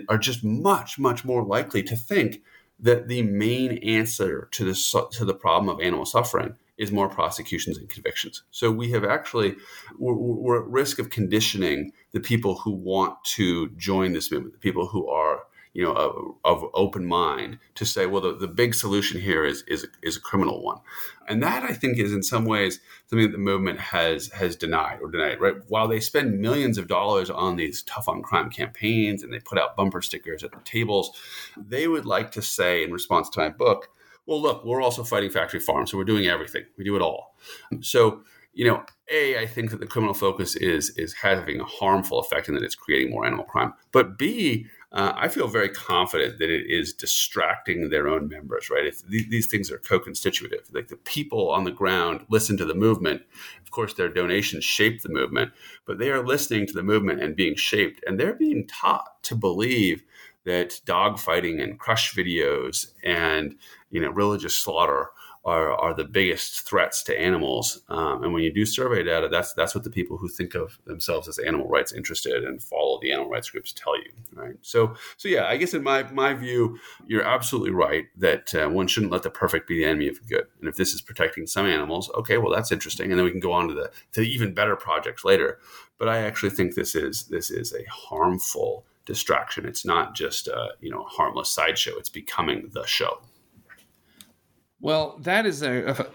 are just much, much more likely to think that the main answer to the to the problem of animal suffering is more prosecutions and convictions. So we have actually we're, we're, at risk of conditioning the people who want to join this movement, the people who are you know of, of open mind to say, well, the, the big solution here is is a, is a criminal one, and that I think is in some ways something that the movement has has denied or denied. Right, while they spend millions of dollars on these tough on crime campaigns and they put out bumper stickers at the tables, they would like to say in response to my book well, look, we're also fighting factory farms, so we're doing everything. We do it all. So, you know, a, I think that the criminal focus is is having a harmful effect in that it's creating more animal crime. But B, uh, I feel very confident that it is distracting their own members. Right? If th- these things are co-constitutive, like the people on the ground listen to the movement. Of course, their donations shape the movement, but they are listening to the movement and being shaped, and they're being taught to believe that dogfighting and crush videos and you know religious slaughter are, are the biggest threats to animals. Um, and when you do survey data, that's that's what the people who think of themselves as animal rights interested and follow the animal rights groups tell you, right? So so yeah, I guess in my my view, you're absolutely right that uh, one shouldn't let the perfect be the enemy of the good. And if this is protecting some animals, okay, well that's interesting, and then we can go on to the to the even better projects later. But I actually think this is this is a harmful distraction. It's not just a you know harmless sideshow. It's becoming the show. Well, that is a, a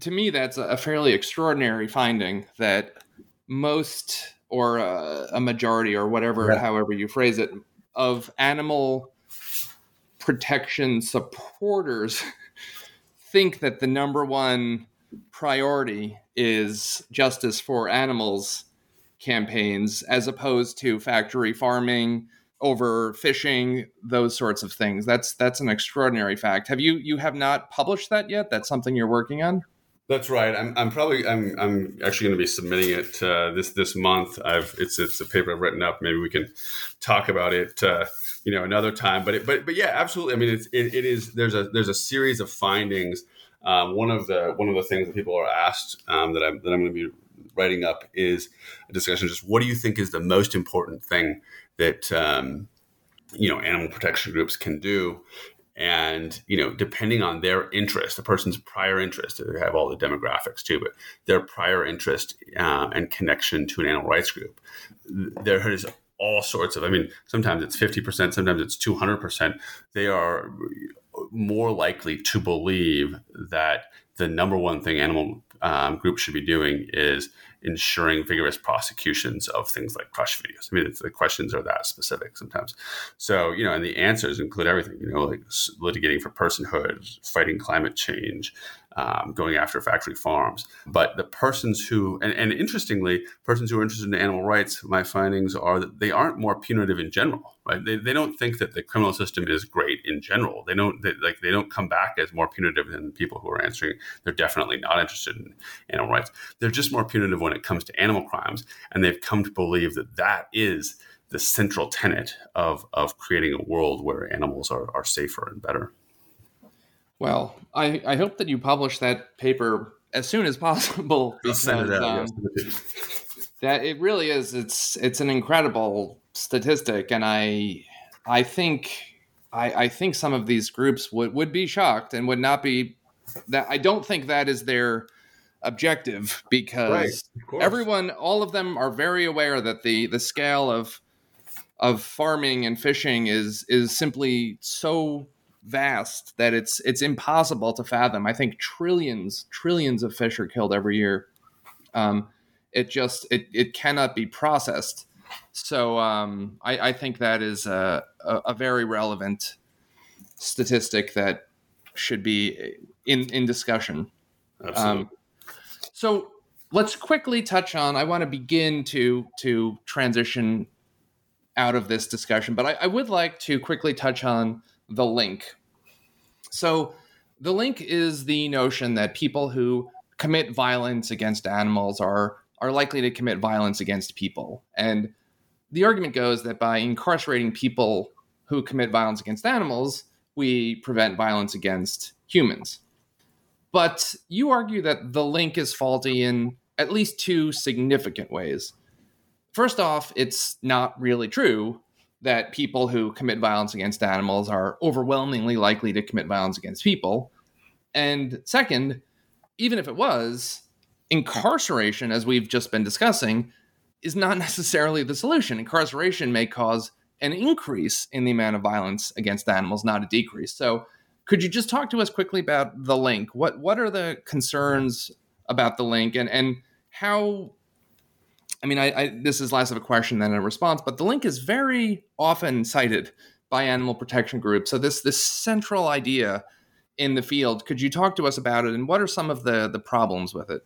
to me that's a fairly extraordinary finding that most or a, a majority or whatever, however you phrase it, of animal protection supporters think that the number one priority is justice for animals campaigns as opposed to factory farming overfishing those sorts of things that's that's an extraordinary fact have you you have not published that yet that's something you're working on that's right. I'm, I'm probably I'm, I'm actually going to be submitting it uh, this this month. I've it's it's a paper I've written up. Maybe we can talk about it, uh, you know, another time. But it, but but yeah, absolutely. I mean, it's it, it is there's a there's a series of findings. Um, one of the one of the things that people are asked um, that I'm that I'm going to be writing up is a discussion. Just what do you think is the most important thing that um, you know animal protection groups can do? And you know, depending on their interest, the person's prior interest, they have all the demographics too, but their prior interest uh, and connection to an animal rights group, there is all sorts of. I mean, sometimes it's fifty percent, sometimes it's two hundred percent. They are more likely to believe that the number one thing animal um, groups should be doing is ensuring vigorous prosecutions of things like crush videos. I mean, the questions are that specific sometimes. So, you know, and the answers include everything, you know, like litigating for personhood, fighting climate change, um, going after factory farms. But the persons who, and, and, interestingly, persons who are interested in animal rights, my findings are that they aren't more punitive in general. Right? They, they don't think that the criminal system is great in general. They don't they, like they don't come back as more punitive than people who are answering. They're definitely not interested in animal rights. They're just more punitive when it comes to animal crimes, and they've come to believe that that is the central tenet of of creating a world where animals are, are safer and better. Well, I, I hope that you publish that paper as soon as possible. Because it out, um, that it really is it's it's an incredible statistic, and I I think I, I think some of these groups would, would be shocked and would not be that I don't think that is their objective because right, everyone all of them are very aware that the the scale of of farming and fishing is is simply so vast that it's it's impossible to fathom. I think trillions trillions of fish are killed every year. Um, it just it it cannot be processed. So um, I, I, think that is a, a, a, very relevant statistic that should be in in discussion. Absolutely. Um, so let's quickly touch on. I want to begin to to transition out of this discussion, but I, I would like to quickly touch on the link. So the link is the notion that people who commit violence against animals are are likely to commit violence against people. And the argument goes that by incarcerating people who commit violence against animals, we prevent violence against humans. But you argue that the link is faulty in at least two significant ways. First off, it's not really true that people who commit violence against animals are overwhelmingly likely to commit violence against people. And second, even if it was, incarceration, as we've just been discussing, is not necessarily the solution. Incarceration may cause an increase in the amount of violence against animals, not a decrease. So, could you just talk to us quickly about the link? What what are the concerns about the link, and and how? I mean, I, I this is less of a question than a response, but the link is very often cited by animal protection groups. So this this central idea in the field. Could you talk to us about it, and what are some of the the problems with it?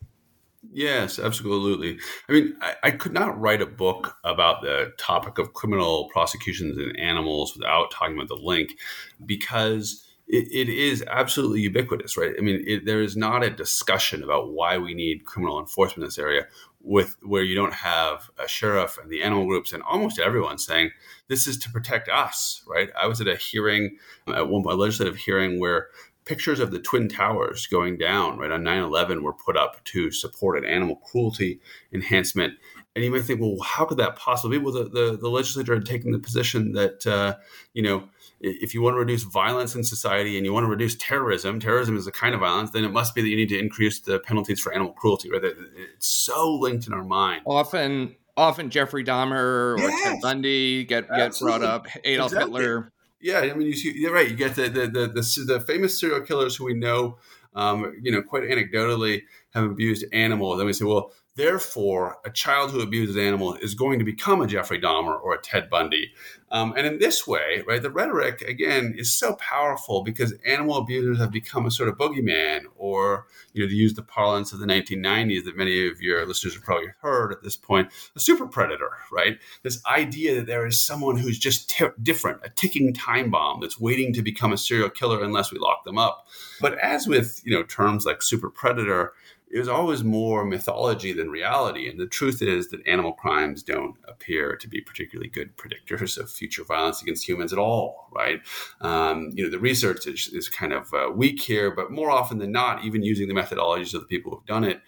Yes, absolutely. I mean, I, I, could not write a book about the topic of criminal prosecutions in animals without talking about the link because it, is absolutely ubiquitous, right? I mean, it, there is not a discussion about why we need criminal enforcement in this area with where you don't have a sheriff and the animal groups and almost everyone saying this is to protect us, right? I was at a hearing at one a legislative hearing where pictures of the twin towers going down right on 9-11 were put up to support an animal cruelty enhancement. And you might think well how could that possibly be? Well the, the, the legislature had taken the position that uh, you know if you want to reduce violence in society and you want to reduce terrorism terrorism is a kind of violence then it must be that you need to increase the penalties for animal cruelty right? It's so linked in our mind. Often often jeffrey dahmer or yes. ted bundy get, get brought up adolf exactly. hitler yeah, I mean, you see, you're right. You get the the the, the, the famous serial killers who we know, um, you know, quite anecdotally have abused animals. Then we say, well, Therefore, a child who abuses an animal is going to become a Jeffrey Dahmer or a Ted Bundy. Um, and in this way, right, the rhetoric again is so powerful because animal abusers have become a sort of boogeyman, or you know, to use the parlance of the 1990s that many of your listeners have probably heard at this point, a super predator, right? This idea that there is someone who's just different, a ticking time bomb that's waiting to become a serial killer unless we lock them up. But as with you know terms like super predator it was always more mythology than reality. And the truth is that animal crimes don't appear to be particularly good predictors of future violence against humans at all, right? Um, you know, the research is, is kind of uh, weak here, but more often than not, even using the methodologies of the people who've done it,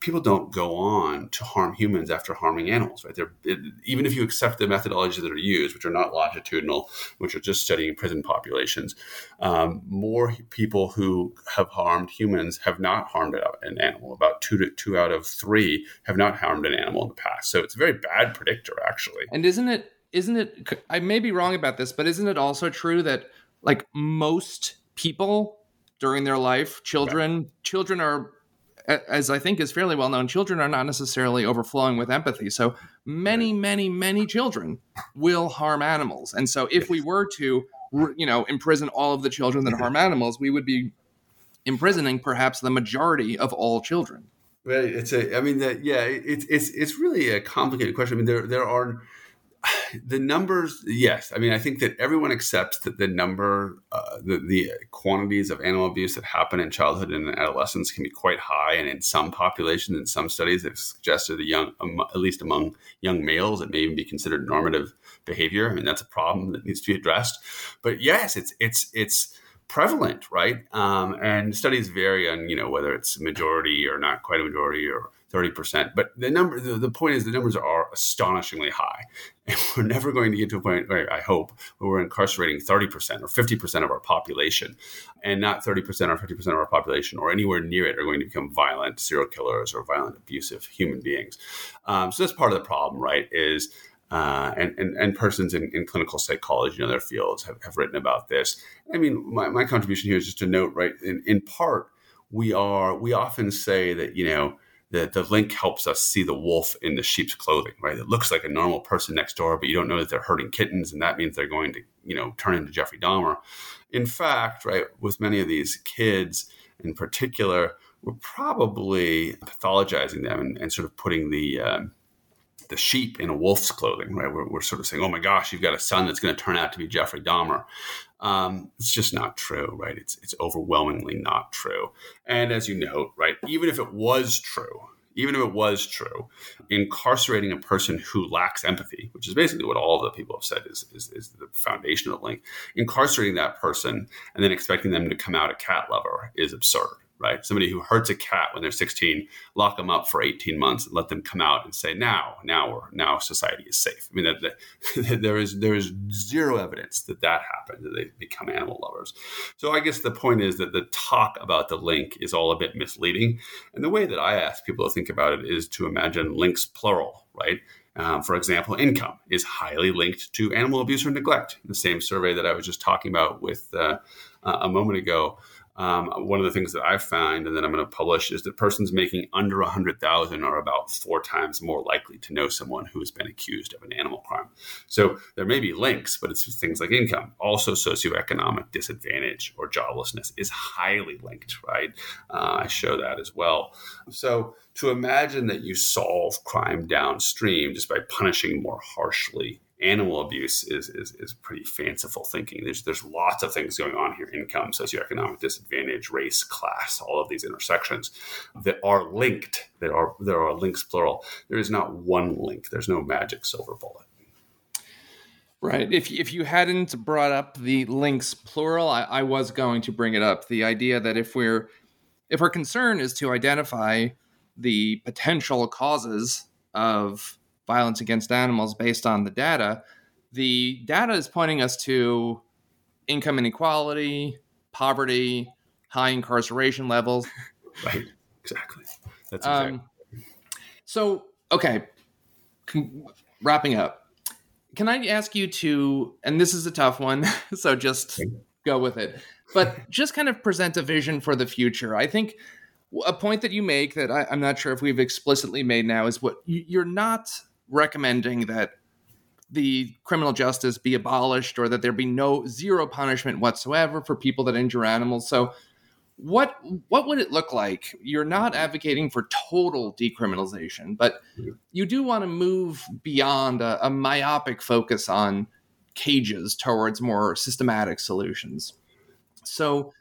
people don't go on to harm humans after harming animals, right? It, even if you accept the methodologies that are used, which are not longitudinal, which are just studying prison populations, um, more people who have harmed humans have not harmed an animal. About two to two out of three have not harmed an animal in the past. So it's a very bad predictor, actually. And isn't it? Isn't it? I may be wrong about this, but isn't it also true that like most people during their life, children, right. children are as I think is fairly well known, children are not necessarily overflowing with empathy. So many, many, many children will harm animals. And so if we were to, you know, imprison all of the children that harm animals, we would be imprisoning perhaps the majority of all children. Right. It's a. I mean, that. Yeah. It's it's it's really a complicated question. I mean, there there are the numbers, yes. I mean, I think that everyone accepts that the number, uh, the, the quantities of animal abuse that happen in childhood and adolescence can be quite high. And in some populations, in some studies, they've suggested a young, um, at least among young males, it may even be considered normative behavior. I mean, that's a problem that needs to be addressed. But yes, it's it's it's prevalent, right? Um, and studies vary on you know whether it's majority or not quite a majority or 30%. But the number, the, the, point is the numbers are astonishingly high. And we're never going to get to a point, where I hope, where we're incarcerating 30% or 50% of our population and not 30% or 50% of our population or anywhere near it are going to become violent serial killers or violent, abusive human beings. Um, so that's part of the problem, right? Is uh, and, and, and persons in, in, clinical psychology and other fields have, have written about this. I mean, my, my contribution here is just to note, right, in, in part, we are, we often say that, you know, the, the link helps us see the wolf in the sheep's clothing, right? It looks like a normal person next door, but you don't know that they're hurting kittens, and that means they're going to, you know, turn into Jeffrey Dahmer. In fact, right, with many of these kids in particular, we're probably pathologizing them and, and sort of putting the um, the sheep in a wolf's clothing, right? We're, we're, sort of saying, "Oh my gosh, you've got a son that's going to turn out to be Jeffrey Dahmer." Um, it's just not true, right? It's it's overwhelmingly not true. And as you note, right, even if it was true, even if it was true, incarcerating a person who lacks empathy, which is basically what all the people have said is, is, is the foundation of link, incarcerating that person and then expecting them to come out a cat lover is absurd right? Somebody who hurts a cat when they're 16, lock them up for 18 months and let them come out and say, now, now, we're, now society is safe. I mean, that, that, there is there is zero evidence that that happened, that they become animal lovers. So I guess the point is that the talk about the link is all a bit misleading. And the way that I ask people to think about it is to imagine links plural, right? Um, for example, income is highly linked to animal abuse or neglect. The same survey that I was just talking about with uh, a moment ago um, one of the things that I find and that I'm going to publish is that persons making under 100,000 are about four times more likely to know someone who has been accused of an animal crime. So there may be links, but it's things like income. Also, socioeconomic disadvantage or joblessness is highly linked, right? Uh, I show that as well. So to imagine that you solve crime downstream just by punishing more harshly animal abuse is, is, is pretty fanciful thinking. There's, there's lots of things going on here income, socioeconomic disadvantage, race, class, all of these intersections that are linked, that are, there are links plural. There is not one link, there's no magic silver bullet. Right. If, if you hadn't brought up the links plural, I, I was going to bring it up. The idea that if we're if our concern is to identify the potential causes of violence against animals based on the data, the data is pointing us to income inequality, poverty, high incarceration levels. Right. Exactly. That's exactly. Um, so, okay. wrapping up. Can I ask you to, and this is a tough one, so just go with it, but just kind of present a vision for the future. I think a point that you make that I, am not sure if we've explicitly made now is what you're not recommending that the criminal justice be abolished or that there be no zero punishment whatsoever for people that injure animals. So what what would it look like? You're not advocating for total decriminalization, but you do want to move beyond a, a myopic focus on cages towards more systematic solutions. So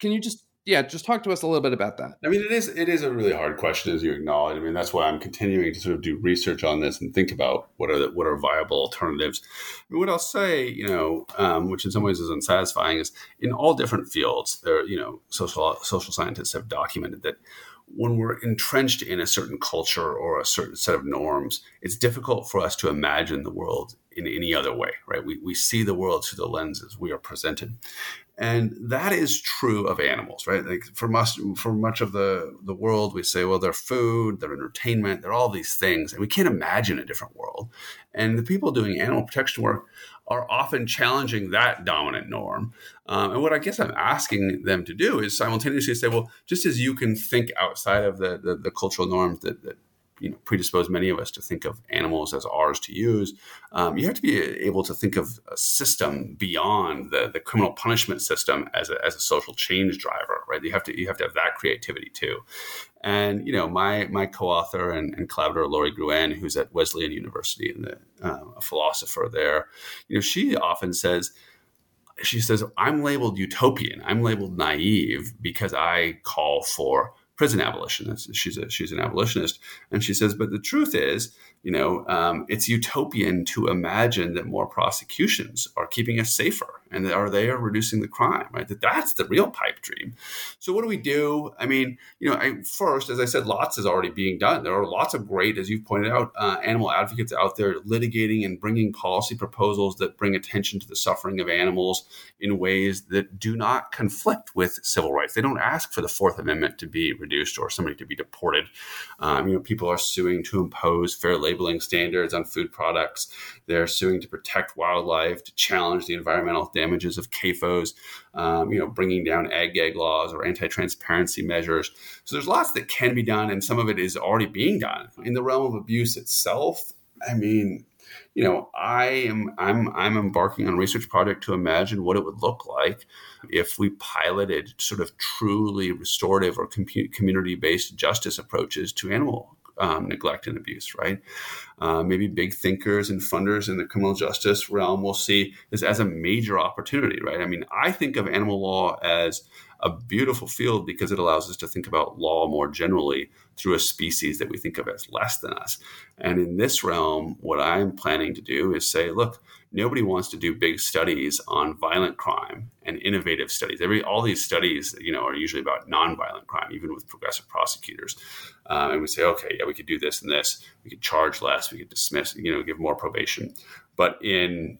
can you just yeah, just talk to us a little bit about that. I mean, it is it is a really hard question, as you acknowledge. I mean, that's why I'm continuing to sort of do research on this and think about what are the, what are viable alternatives. Mean, what I'll say, you know, um, which in some ways is unsatisfying, is in all different fields, there, you know, social social scientists have documented that when we're entrenched in a certain culture or a certain set of norms, it's difficult for us to imagine the world in any other way, right? We, we see the world through the lenses we are presented. And that is true of animals, right? Like for us, for much of the, the world, we say, well, they're food, they're entertainment, they're all these things. And we can't imagine a different world. And the people doing animal protection work are often challenging that dominant norm. Um, and what I guess I'm asking them to do is simultaneously say, well, just as you can think outside of the, the, the cultural norms that, that you know predispose many of us to think of animals as ours to use. Um, you have to be able to think of a system beyond the, the criminal punishment system as a, as a social change driver, right? You have to you have to have that creativity too. And you know, my my co-author and, and collaborator Lori Gruen, who's at Wesleyan University and the, um, a philosopher there, you know, she often says she says, I'm labeled utopian, I'm labeled naive because I call for prison abolitionist. She's a she's an abolitionist, and she says, but the truth is, you know, um, it's utopian to imagine that more prosecutions are keeping us safer and are they are reducing the crime? Right, that that's the real pipe dream. So what do we do? I mean, you know, I, first, as I said, lots is already being done. There are lots of great, as you've pointed out, uh, animal advocates out there litigating and bringing policy proposals that bring attention to the suffering of animals in ways that do not conflict with civil rights. They don't ask for the Fourth Amendment to be reduced or somebody to be deported. Um, you know, people are suing to impose fair labeling standards on food products. They're suing to protect wildlife, to challenge the environmental damages of CAFOs, um, you know, bringing down ag gag laws or anti-transparency measures. So there's lots that can be done, and some of it is already being done. In the realm of abuse itself, I mean, you know, I am I'm I'm embarking on a research project to imagine what it would look like if we piloted sort of truly restorative or community based justice approaches to animal um, neglect and abuse, right? Uh, maybe big thinkers and funders in the criminal justice realm will see this as a major opportunity, right? I mean, I think of animal law as a beautiful field because it allows us to think about law more generally through a species that we think of as less than us. And in this realm, what I'm planning to do is say, look, nobody wants to do big studies on violent crime and innovative studies. Every all these studies, you know, are usually about nonviolent crime, even with progressive prosecutors. Um, and we say, okay, yeah, we could do this and this. We could charge less. We could dismiss, you know, give more probation. But in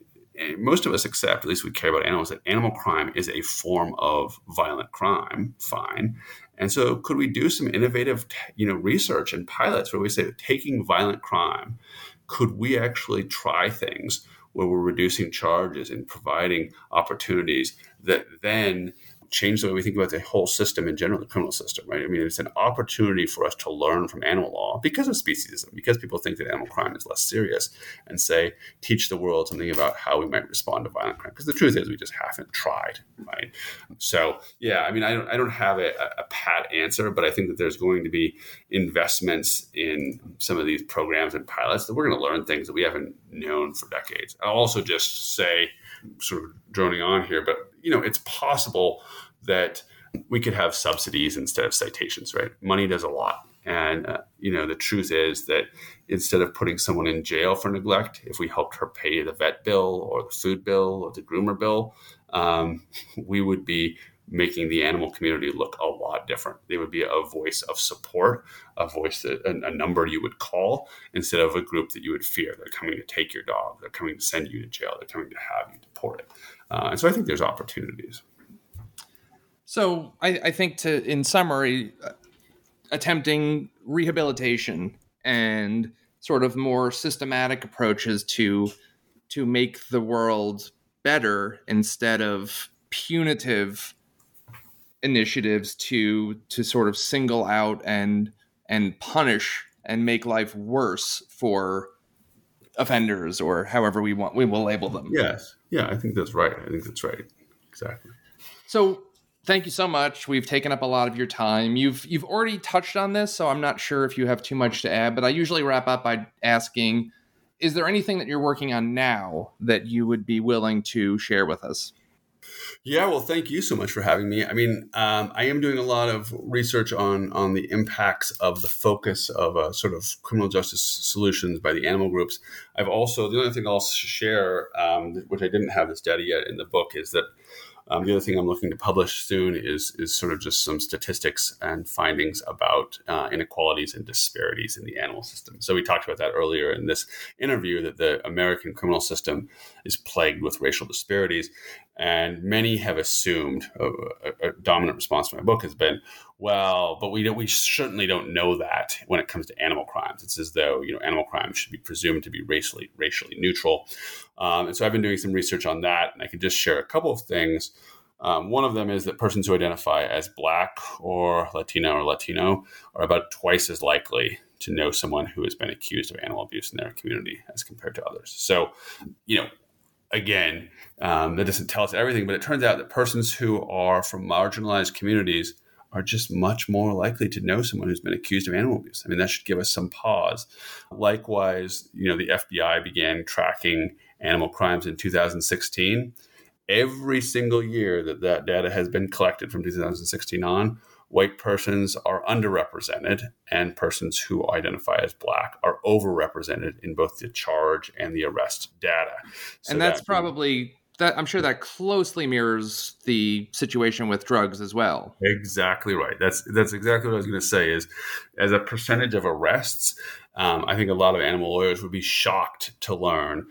most of us accept, at least we care about animals, that animal crime is a form of violent crime. Fine. And so, could we do some innovative, you know, research and pilots where we say taking violent crime, could we actually try things where we're reducing charges and providing opportunities that then change the way we think about the whole system in general, the criminal system, right? I mean, it's an opportunity for us to learn from animal law because of speciesism, because people think that animal crime is less serious, and say, teach the world something about how we might respond to violent crime. Because the truth is, we just haven't tried, right? So, yeah, I mean, I don't, I don't have a, a pat answer, but I think that there's going to be investments in some of these programs and pilots that we're going to learn things that we haven't known for decades. I'll also just say, sort of droning on here, but you know, it's possible that we could have subsidies instead of citations, right? Money does a lot. And, uh, you know, the truth is that instead of putting someone in jail for neglect, if we helped her pay the vet bill or the food bill or the groomer bill, um, we would be making the animal community look a lot different. They would be a voice of support, a voice that a, a, number you would call instead of a group that you would fear. They're coming to take your dog. They're coming to send you to jail. They're coming to have you deported. Uh, and so I think there's opportunities. So I, I think to, in summary, uh, attempting rehabilitation and sort of more systematic approaches to to make the world better instead of punitive initiatives to to sort of single out and and punish and make life worse for offenders or however we want we will label them. Yes. Yeah, I think that's right. I think that's right. Exactly. So thank you so much. We've taken up a lot of your time. You've you've already touched on this, so I'm not sure if you have too much to add, but I usually wrap up by asking is there anything that you're working on now that you would be willing to share with us? Yeah, well, thank you so much for having me. I mean, um, I am doing a lot of research on on the impacts of the focus of uh, sort of criminal justice solutions by the animal groups. I've also the only thing I'll share, um, which I didn't have this data yet in the book, is that um, the other thing I'm looking to publish soon is is sort of just some statistics and findings about uh, inequalities and disparities in the animal system. So we talked about that earlier in this interview that the American criminal system is plagued with racial disparities, and many have assumed a, a, a dominant response to my book has been, well, but we we certainly don't know that when it comes to animal crimes. It's as though you know animal crimes should be presumed to be racially racially neutral. Um, and so I've been doing some research on that, and I can just share a couple of things. Um, one of them is that persons who identify as Black or Latino or Latino are about twice as likely to know someone who has been accused of animal abuse in their community as compared to others. So, you know, again, um, that doesn't tell us everything, but it turns out that persons who are from marginalized communities are just much more likely to know someone who's been accused of animal abuse. I mean, that should give us some pause. Likewise, you know, the FBI began tracking animal crimes in 2016. Every single year that that data has been collected from 2016 on, white persons are underrepresented and persons who identify as black are overrepresented in both the charge and the arrest data. So and that's that, probably that I'm sure that closely mirrors the situation with drugs as well. Exactly right. That's that's exactly what I was going to say. Is as a percentage of arrests, um, I think a lot of animal lawyers would be shocked to learn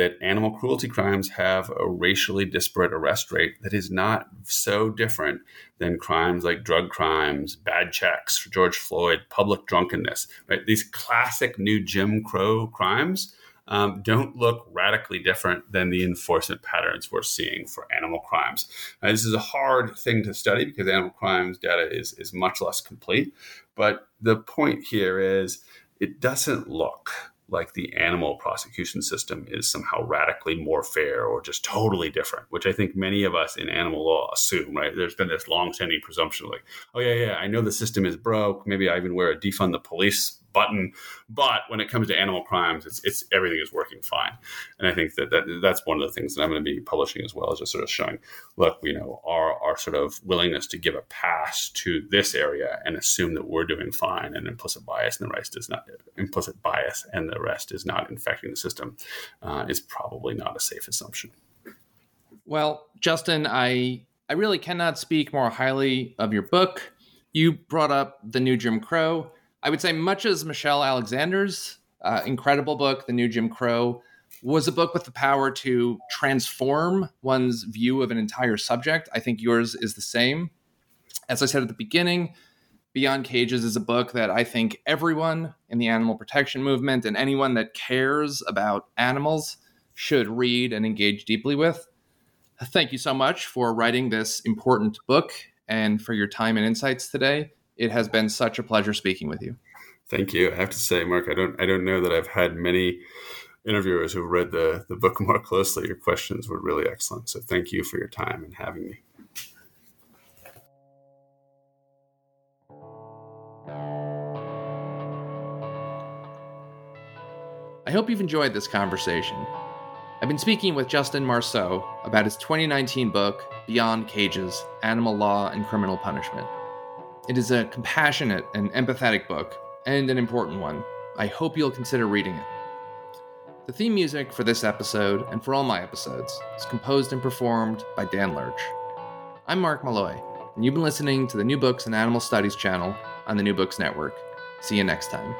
that animal cruelty crimes have a racially disparate arrest rate that is not so different than crimes like drug crimes, bad checks for George Floyd, public drunkenness. Right? These classic new Jim Crow crimes um, don't look radically different than the enforcement patterns we're seeing for animal crimes. Now, this is a hard thing to study because animal crimes data is, is much less complete. But the point here is it doesn't look like the animal prosecution system is somehow radically more fair or just totally different, which I think many of us in animal law assume, right? There's been this long-standing presumption like, oh yeah, yeah, I know the system is broke. Maybe I even wear a defund the police button. But when it comes to animal crimes, it's, it's everything is working fine. And I think that, that that's one of the things that I'm going to be publishing as well, is just sort of showing, look, you know, our our sort of willingness to give a pass to this area and assume that we're doing fine, and implicit bias and the rest is not implicit bias, and the rest is not infecting the system, uh, is probably not a safe assumption. Well, Justin, I I really cannot speak more highly of your book. You brought up the new Jim Crow. I would say, much as Michelle Alexander's uh, incredible book, The New Jim Crow, was a book with the power to transform one's view of an entire subject. I think yours is the same. As I said at the beginning, Beyond Cages is a book that I think everyone in the animal protection movement and anyone that cares about animals should read and engage deeply with. Thank you so much for writing this important book and for your time and insights today it has been such a pleasure speaking with you. Thank you. I have to say, Mark, I don't I don't know that I've had many interviewers who've read the, the book more closely. Your questions were really excellent. So thank you for your time and having me. I hope you've enjoyed this conversation. I've been speaking with Justin Marceau about his 2019 book, Beyond Cages Animal Law and Criminal Punishment. It is a compassionate and empathetic book, and an important one. I hope you'll consider reading it. The theme music for this episode, and for all my episodes, is composed and performed by Dan Lurch. I'm Mark Molloy, and you've been listening to the New Books and Animal Studies channel on the New Books Network. See you next time.